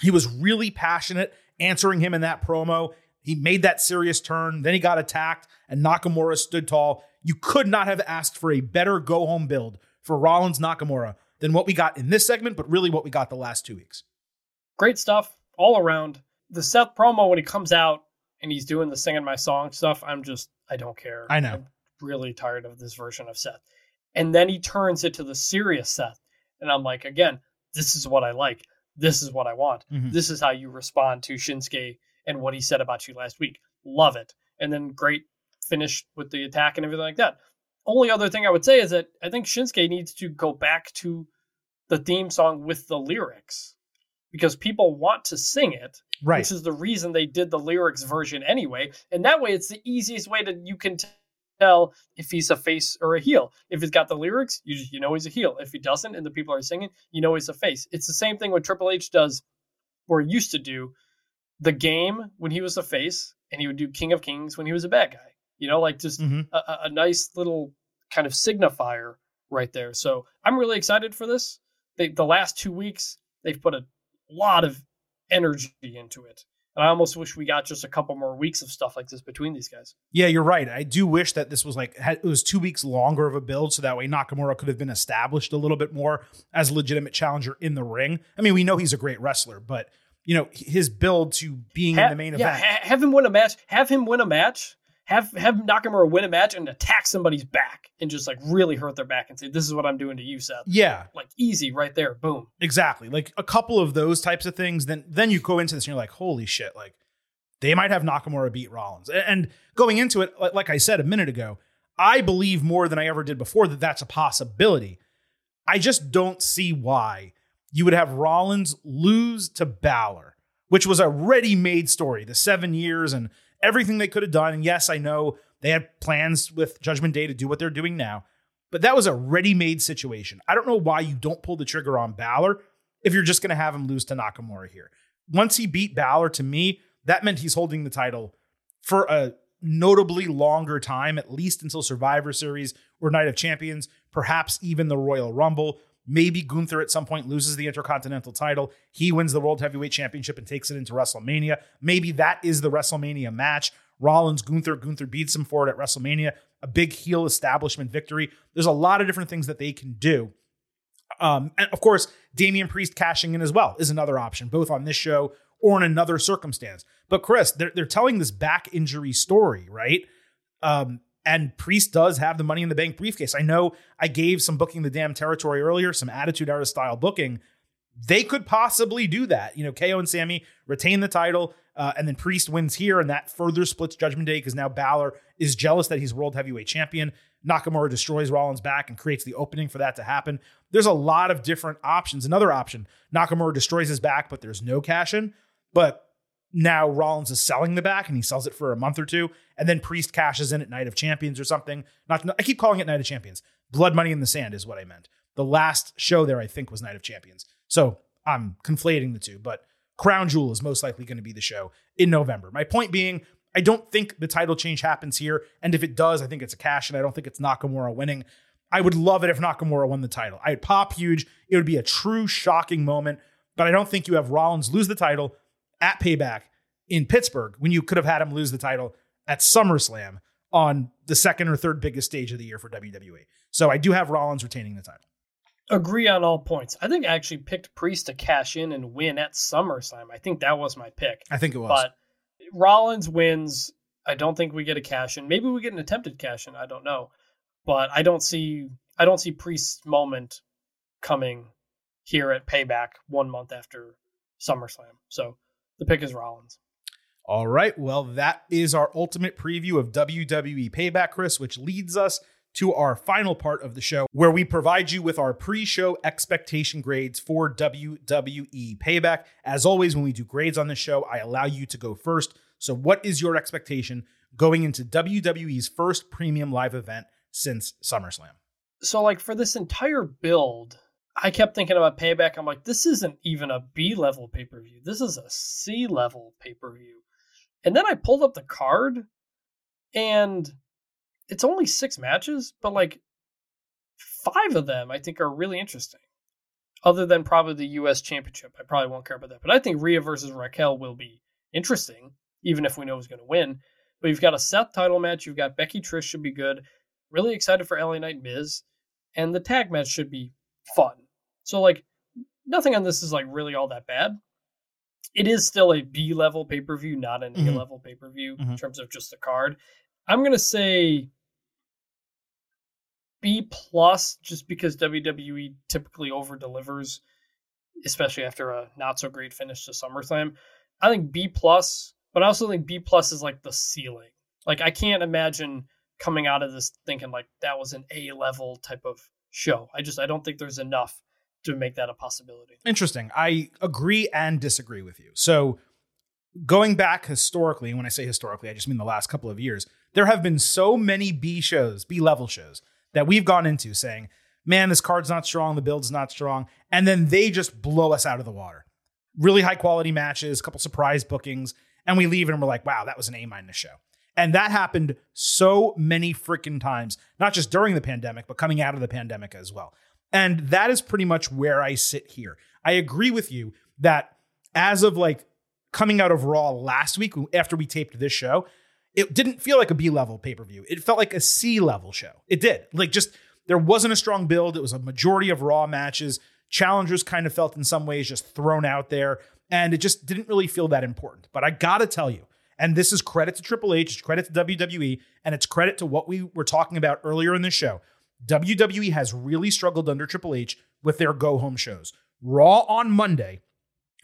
He was really passionate answering him in that promo. He made that serious turn. Then he got attacked, and Nakamura stood tall. You could not have asked for a better go home build for Rollins Nakamura than what we got in this segment, but really what we got the last two weeks. Great stuff all around. The Seth promo when he comes out and he's doing the singing my song stuff, I'm just I don't care. I know. I'm really tired of this version of Seth. And then he turns it to the serious Seth. And I'm like, again, this is what I like. This is what I want. Mhm. This is how you respond to Shinsuke and what he said about you last week. Love it. And then great finish with the attack and everything like that. Only other thing I would say is that I think Shinsuke needs to go back to the theme song with the lyrics because people want to sing it, Right. which is the reason they did the lyrics version anyway. And that way, it's the easiest way that you can tell if he's a face or a heel. If he's got the lyrics, you just, you know he's a heel. If he doesn't, and the people are singing, you know he's a face. It's the same thing what Triple H does, or used to do, the game when he was a face, and he would do King of Kings when he was a bad guy. You know, like just Mhm. a, a- nice little kind of signifier right there. So I'm really excited for this. They, the last two weeks, they've put a lot of energy into it. And I almost wish we got just a couple more weeks of stuff like this between these guys. Yeah, you're right. I do wish that this was like had, it was two weeks longer of a build, so that way Nakamura could have been established a little bit more as a legitimate challenger in the ring. I mean, we know he's a great wrestler, but you know his build to being in the main yeah, event. ha- have him win a match. Have him win a match. Have have Nakamura win a match and attack somebody's back and just like really hurt their back and say, "This is what I'm doing to you, Seth." yeah, Like easy right there. Boom. exactly. Like a couple of those types of things. Then then you go into this and you're like, holy shit! Like they might have Nakamura beat Rollins. And going into it, like- like I said a minute ago, I believe more than I ever did before that that's a possibility. I just don't see why you would have Rollins lose to Balor, which was a ready made story, the seven years and everything they could have done. And yes, I know they had plans with Judgment Day to do what they're doing now, but that was a ready made situation. I don't know why you don't pull the trigger on Balor if you're just going to have him lose to Nakamura here. Once he beat Balor, to me, that meant he's holding the title for a notably longer time, at least until Survivor Series or Night of Champions, perhaps even the Royal Rumble. Maybe Gunther at some point loses the Intercontinental title. He wins the World Heavyweight Championship and takes it into WrestleMania. Maybe that is the WrestleMania match. Rollins, Gunther. Gunther beats him for it at WrestleMania. A big heel establishment victory. There's a lot of different things that they can do. Um, and of course, Damian Priest cashing in as well is another option, both on this show or in another circumstance. But Chris, they're, they're telling this back injury story, right? Um, and Priest does have the money in the bank briefcase. I know I gave some booking the damn territory earlier, some attitude era style booking. They could possibly do that. You know, KO and Sami retain the title, uh, and then Priest wins here, and that further splits Judgment Day because now Balor is jealous that he's world heavyweight champion. Nakamura destroys Rollins back and creates the opening for that to happen. There's a lot of different options. Another option Nakamura destroys his back, but there's no cash in. But now Rollins is selling the back and he sells it for a month or two, and then Priest cashes in at Night of Champions or something. Not I keep calling it Night of Champions. Blood Money in the Sand is what I meant. The last show there, I think, was Night of Champions. So I'm conflating the two, but Crown Jewel is most likely going to be the show in November. My point being, I don't think the title change happens here, and if it does, I think it's a cash, and I don't think it's Nakamura winning. I would love it if Nakamura won the title. I'd pop huge. It would be a true shocking moment, but I don't think you have Rollins lose the title at Payback in Pittsburgh when you could have had him lose the title at SummerSlam on the second or third biggest stage of the year for WWE. So I do have Rollins retaining the title. Agree on all points. I think I actually picked Priest to cash in and win at SummerSlam. I think that was my pick. I think it was. But Rollins wins. I don't think we get a cash in. Maybe we get an attempted cash in. I don't know. But I don't see I don't see Priest's moment coming here at Payback one month after SummerSlam. So the pick is Rollins. All right. Well, that is our ultimate preview of WWE Payback, Chris, which leads us to our final part of the show where we provide you with our pre show expectation grades for WWE Payback. As always, when we do grades on this show, I allow you to go first. So, what is your expectation going into WWE's first premium live event since SummerSlam? So like for this entire build, I kept thinking about Payback. I'm like, this isn't even a B level pay per view. This is a C level pay per view. And then I pulled up the card, and it's only six matches, but like five of them I think are really interesting. Other than probably the U.S. Championship, I probably won't care about that. But I think Rhea versus Raquel will be interesting, even if we know who's going to win. But you've got a Seth title match. You've got Becky Trish should be good. Really excited for LA Knight Miz, and the tag match should be fun. So like nothing on this is like really all that bad. It is still a B level pay per view, not an Mhm. A level pay per view in Mhm. terms of just the card. I'm gonna say B plus, just because WWE typically over delivers, especially after a not so great finish to SummerSlam. I think B plus, but I also think B plus is like the ceiling. Like I can't imagine coming out of this thinking like that was an A level type of show. I just I don't think there's enough to make that a possibility. Interesting. I agree and disagree with you. So, going back historically, when I say historically, I just mean the last couple of years, there have been so many B shows, B level shows, that we've gone into saying, man, this card's not strong, the build's not strong. And then they just blow us out of the water. Really high quality matches, a couple surprise bookings, and we leave and we're like, wow, that was an A minus show. And that happened so many freaking times, not just during the pandemic, but coming out of the pandemic as well. And that is pretty much where I sit here. I agree with you that as of like coming out of Raw last week, after we taped this show, it didn't feel like a B level pay per view. It felt like a C level show. It did. Like just there wasn't a strong build. It was a majority of Raw matches. Challengers kind of felt in some ways just thrown out there, and it just didn't really feel that important. But I gotta tell you, and this is credit to Triple H, it's credit to WWE, and it's credit to what we were talking about earlier in the show. WWE has really struggled under Triple H with their go home shows. Raw on Monday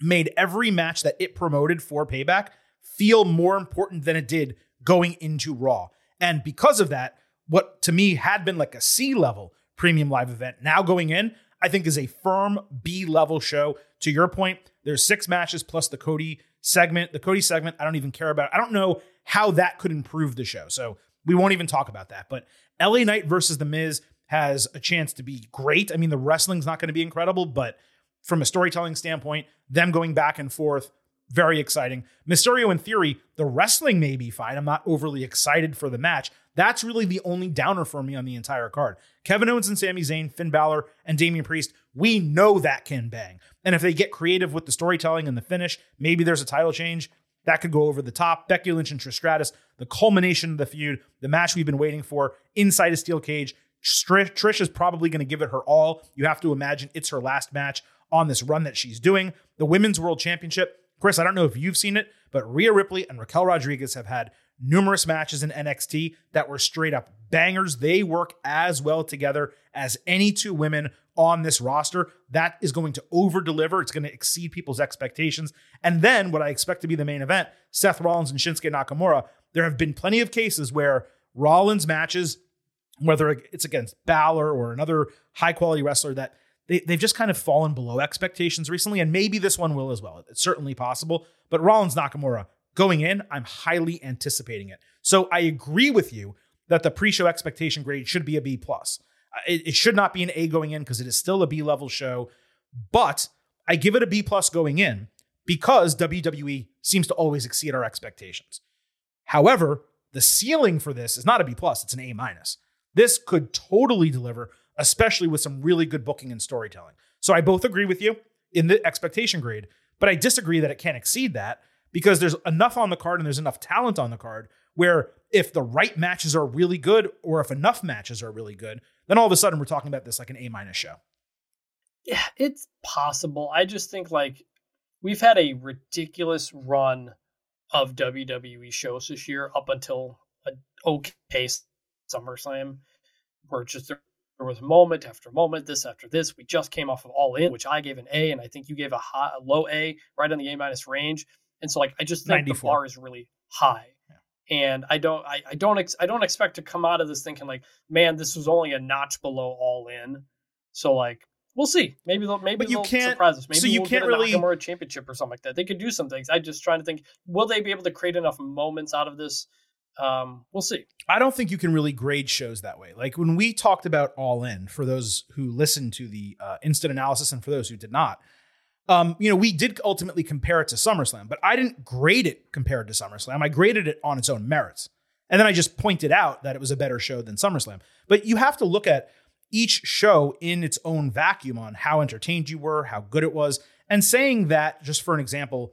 made every match that it promoted for Payback feel more important than it did going into Raw. And because of that, what to me had been like a C level premium live event now going in, I think is a firm B level show. To your point, there's six matches plus the Cody segment. The Cody segment, I don't even care about. I don't know how that could improve the show. So we won't even talk about that. But LA Knight versus The Miz has a chance to be great. I mean, the wrestling's not going to be incredible, but from a storytelling standpoint, them going back and forth, very exciting. Mysterio, in theory, the wrestling may be fine. I'm not overly excited for the match. That's really the only downer for me on the entire card. Kevin Owens and Sami Zayn, Finn Balor, and Damian Priest, we know that can bang. And if they get creative with the storytelling and the finish, maybe there's a title change. That could go over the top. Becky Lynch and Trish Stratus, the culmination of the feud, the match we've been waiting for inside a steel cage. Trish, is probably going to give it her all. You have to imagine it's her last match on this run that she's doing. The Women's World Championship. Chris, I don't know if you've seen it, but Rhea Ripley and Raquel Rodriguez have had numerous matches in NXT that were straight up bangers. They work as well together as any two women on this roster. That is going to over deliver. It's going to exceed people's expectations. And then what I expect to be the main event Seth Rollins and Shinsuke Nakamura. There have been plenty of cases where Rollins matches, whether it's against Balor or another high quality wrestler, that they, they've just kind of fallen below expectations recently. And maybe this one will as well. It's certainly possible. But Rollins Nakamura going in, I'm highly anticipating it. So I agree with you that the pre-show expectation grade should be a B plus. It, it should not be an A going in because it is still a B level show. But I give it a B plus going in because WWE seems to always exceed our expectations. However, the ceiling for this is not a B plus; it's an A minus. This could totally deliver, especially with some really good booking and storytelling. So I both agree with you in the expectation grade, but I disagree that it can't exceed that because there's enough on the card and there's enough talent on the card where if the right matches are really good or if enough matches are really good, then all of a sudden we're talking about this like an A minus show. Yeah, it's possible. I just think like we've had a ridiculous run of WWE shows this year up until a okay SummerSlam, where just there, there was moment after moment, this after this. We just came off of All In, which I gave an A, and I think you gave a, high, a low A, right on the A minus range. And so, like, I just think the bar is really high. And I don't, I, I don't, ex- I don't expect to come out of this thinking like, man, this was only a notch below All In. So like, we'll see. Maybe they'll, maybe But you they'll can't- surprise us. Maybe so you we'll can't get a really- Nakamura championship or something like that. They could do some things. I'm just trying to think, will they be able to create enough moments out of this? Um, we'll see. I don't think you can really grade shows that way. Like when we talked about All In, for those who listened to the uh, instant analysis and for those who did not, um, you know, we did ultimately compare it to SummerSlam, but I didn't grade it compared to SummerSlam. I graded it on its own merits. And then I just pointed out that it was a better show than SummerSlam. But you have to look at each show in its own vacuum on how entertained you were, how good it was. And saying that, just for an example,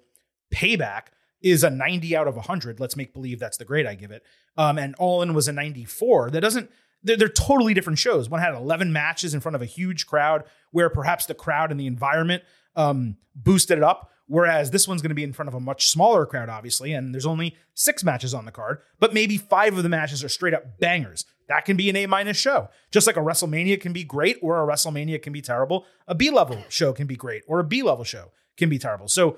Payback is a 90 out of 100. Let's make believe that's the grade I give it. Um, and All In was a 94. That doesn't, they're, they're totally different shows. One had 11 matches in front of a huge crowd where perhaps the crowd and the environment um, boosted it up. Whereas this one's going to be in front of a much smaller crowd, obviously, and there's only six matches on the card, but maybe five of the matches are straight up bangers. That can be an A minus show. Just like a WrestleMania can be great or a WrestleMania can be terrible, a B level show can be great or a B level show can be terrible. So,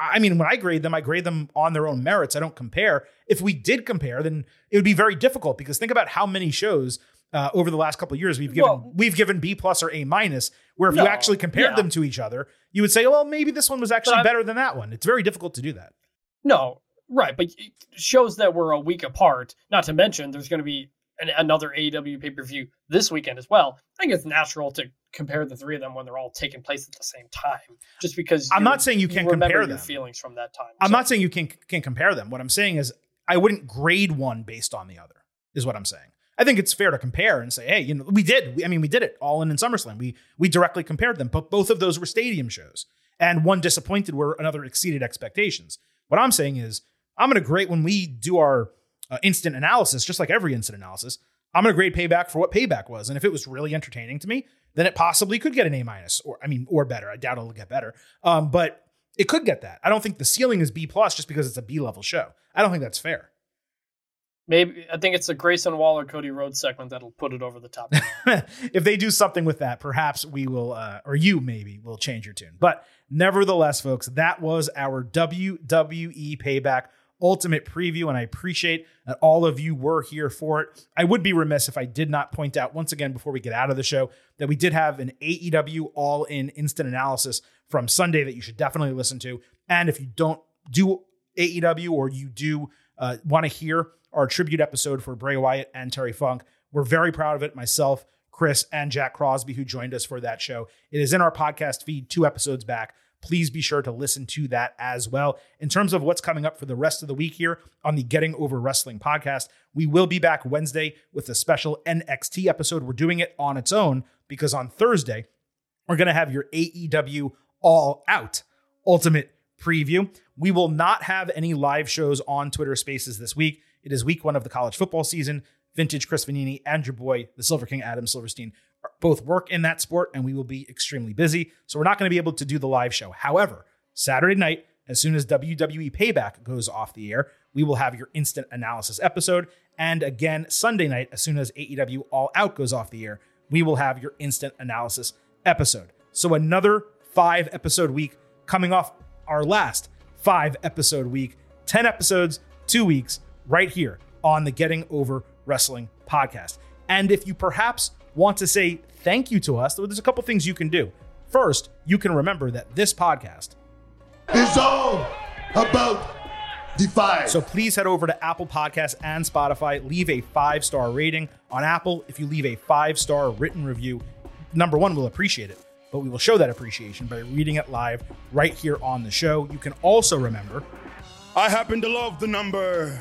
I- mean, when I grade them, I grade them on their own merits. I don't compare. If we did compare, then it would be very difficult because think about how many shows uh, over the last couple of years we've given Well- we've given B plus or A minus. Where if you actually compared yeah. them to each other, you would say, well, maybe this one was actually better than that one. It's very difficult to do that. No, right, but it- shows that were a week apart. Not to mention, there's going to be an, another AEW pay per view this weekend as well. I think it's natural to compare the three of them when they're all taking place at the same time, just because I'm not saying you can't compare them. feelings from that time. I'm So- not saying you can can compare them. What I'm saying is I wouldn't grade one based on the other. Is what I'm saying. I think it's fair to compare and say, hey, you know, we did. We, I mean, we did it all in in SummerSlam. We we directly compared them, but both of those were stadium shows, and one disappointed where another exceeded expectations. What I'm saying is, I'm going to grade when we do our uh, instant analysis, just like every instant analysis. I'm going to grade Payback for what Payback was, and if it was really entertaining to me, then it possibly could get an A minus, or I mean, or better. I doubt it'll get better, um, but it could get that. I don't think the ceiling is B plus just because it's a B level show. I don't think that's fair. Maybe I think it's the Grayson Waller Cody Rhodes segment that'll put it over the top. if they do something with that, perhaps we will, uh, or you maybe will change your tune. But nevertheless, folks, that was our WWE Payback Ultimate Preview, and I appreciate that all of you were here for it. I would be remiss if I did not point out once again before we get out of the show that we did have an AEW All In Instant Analysis from Sunday that you should definitely listen to. And if you don't do AEW or you do uh, want to hear our tribute episode for Bray Wyatt and Terry Funk, we're very proud of it. Myself, Chris, and Jack Crosby, who joined us for that show. It is in our podcast feed two episodes back. Please be sure to listen to that as well. In terms of what's coming up for the rest of the week here on the Getting Over Wrestling podcast, we will be back Wednesday with a special NXT episode. We're doing it on its own because on Thursday, we're going to have your AEW All Out Ultimate preview. We will not have any live shows on Twitter Spaces this week. It is week one of the college football season. Vintage Chris Vannini and your boy, the Silver King Adam Silverstein, both work in that sport, and we will be extremely busy. So we're not going to be able to do the live show. However, Saturday night, as soon as WWE Payback goes off the air, we will have your instant analysis episode. And again, Sunday night, as soon as AEW All Out goes off the air, we will have your instant analysis episode. So another five episode week coming off our last five episode week, 10 episodes, two weeks, right here on the Getting Over Wrestling podcast. And if you perhaps want to say thank you to us, there's a couple things you can do. First, you can remember that this podcast is all about the five. So please head over to Apple Podcasts and Spotify. Leave a five star rating on Apple. If you leave a five star written review, number one, we'll appreciate it, but we will show that appreciation by reading it live right here on the show. You can also remember, I happen to love the number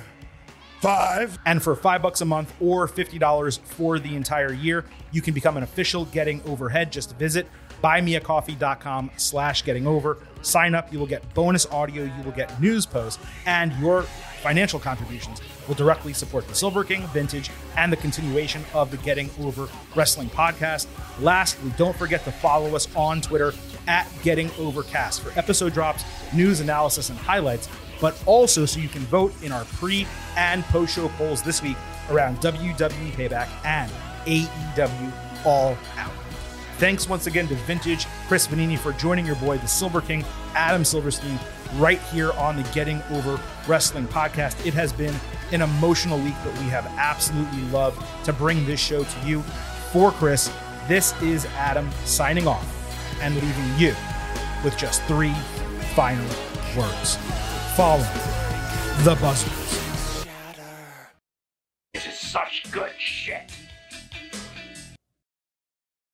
five. and for five bucks a month or $50 for the entire year, you can become an official Getting Overhead. Just visit buymeacoffee.com slash getting over. Sign up, you will get bonus audio, you will get news posts, and your financial contributions will directly support the Silver King, Vintage, and the continuation of the Getting Over Wrestling podcast. Lastly, don't forget to follow us on Twitter at Getting Overcast for episode drops, news analysis, and highlights, but also so you can vote in our pre and post show polls this week around WWE Payback and AEW All Out. Thanks once again to Vintage Chris Vannini for joining your boy, the Silver King, Adam Silverstein right here on the Getting Over Wrestling podcast. It has been an emotional week, but we have absolutely loved to bring this show to you. For Chris, this is Adam signing off and leaving you with just three final words. Follow the buzzers. This is such good shit.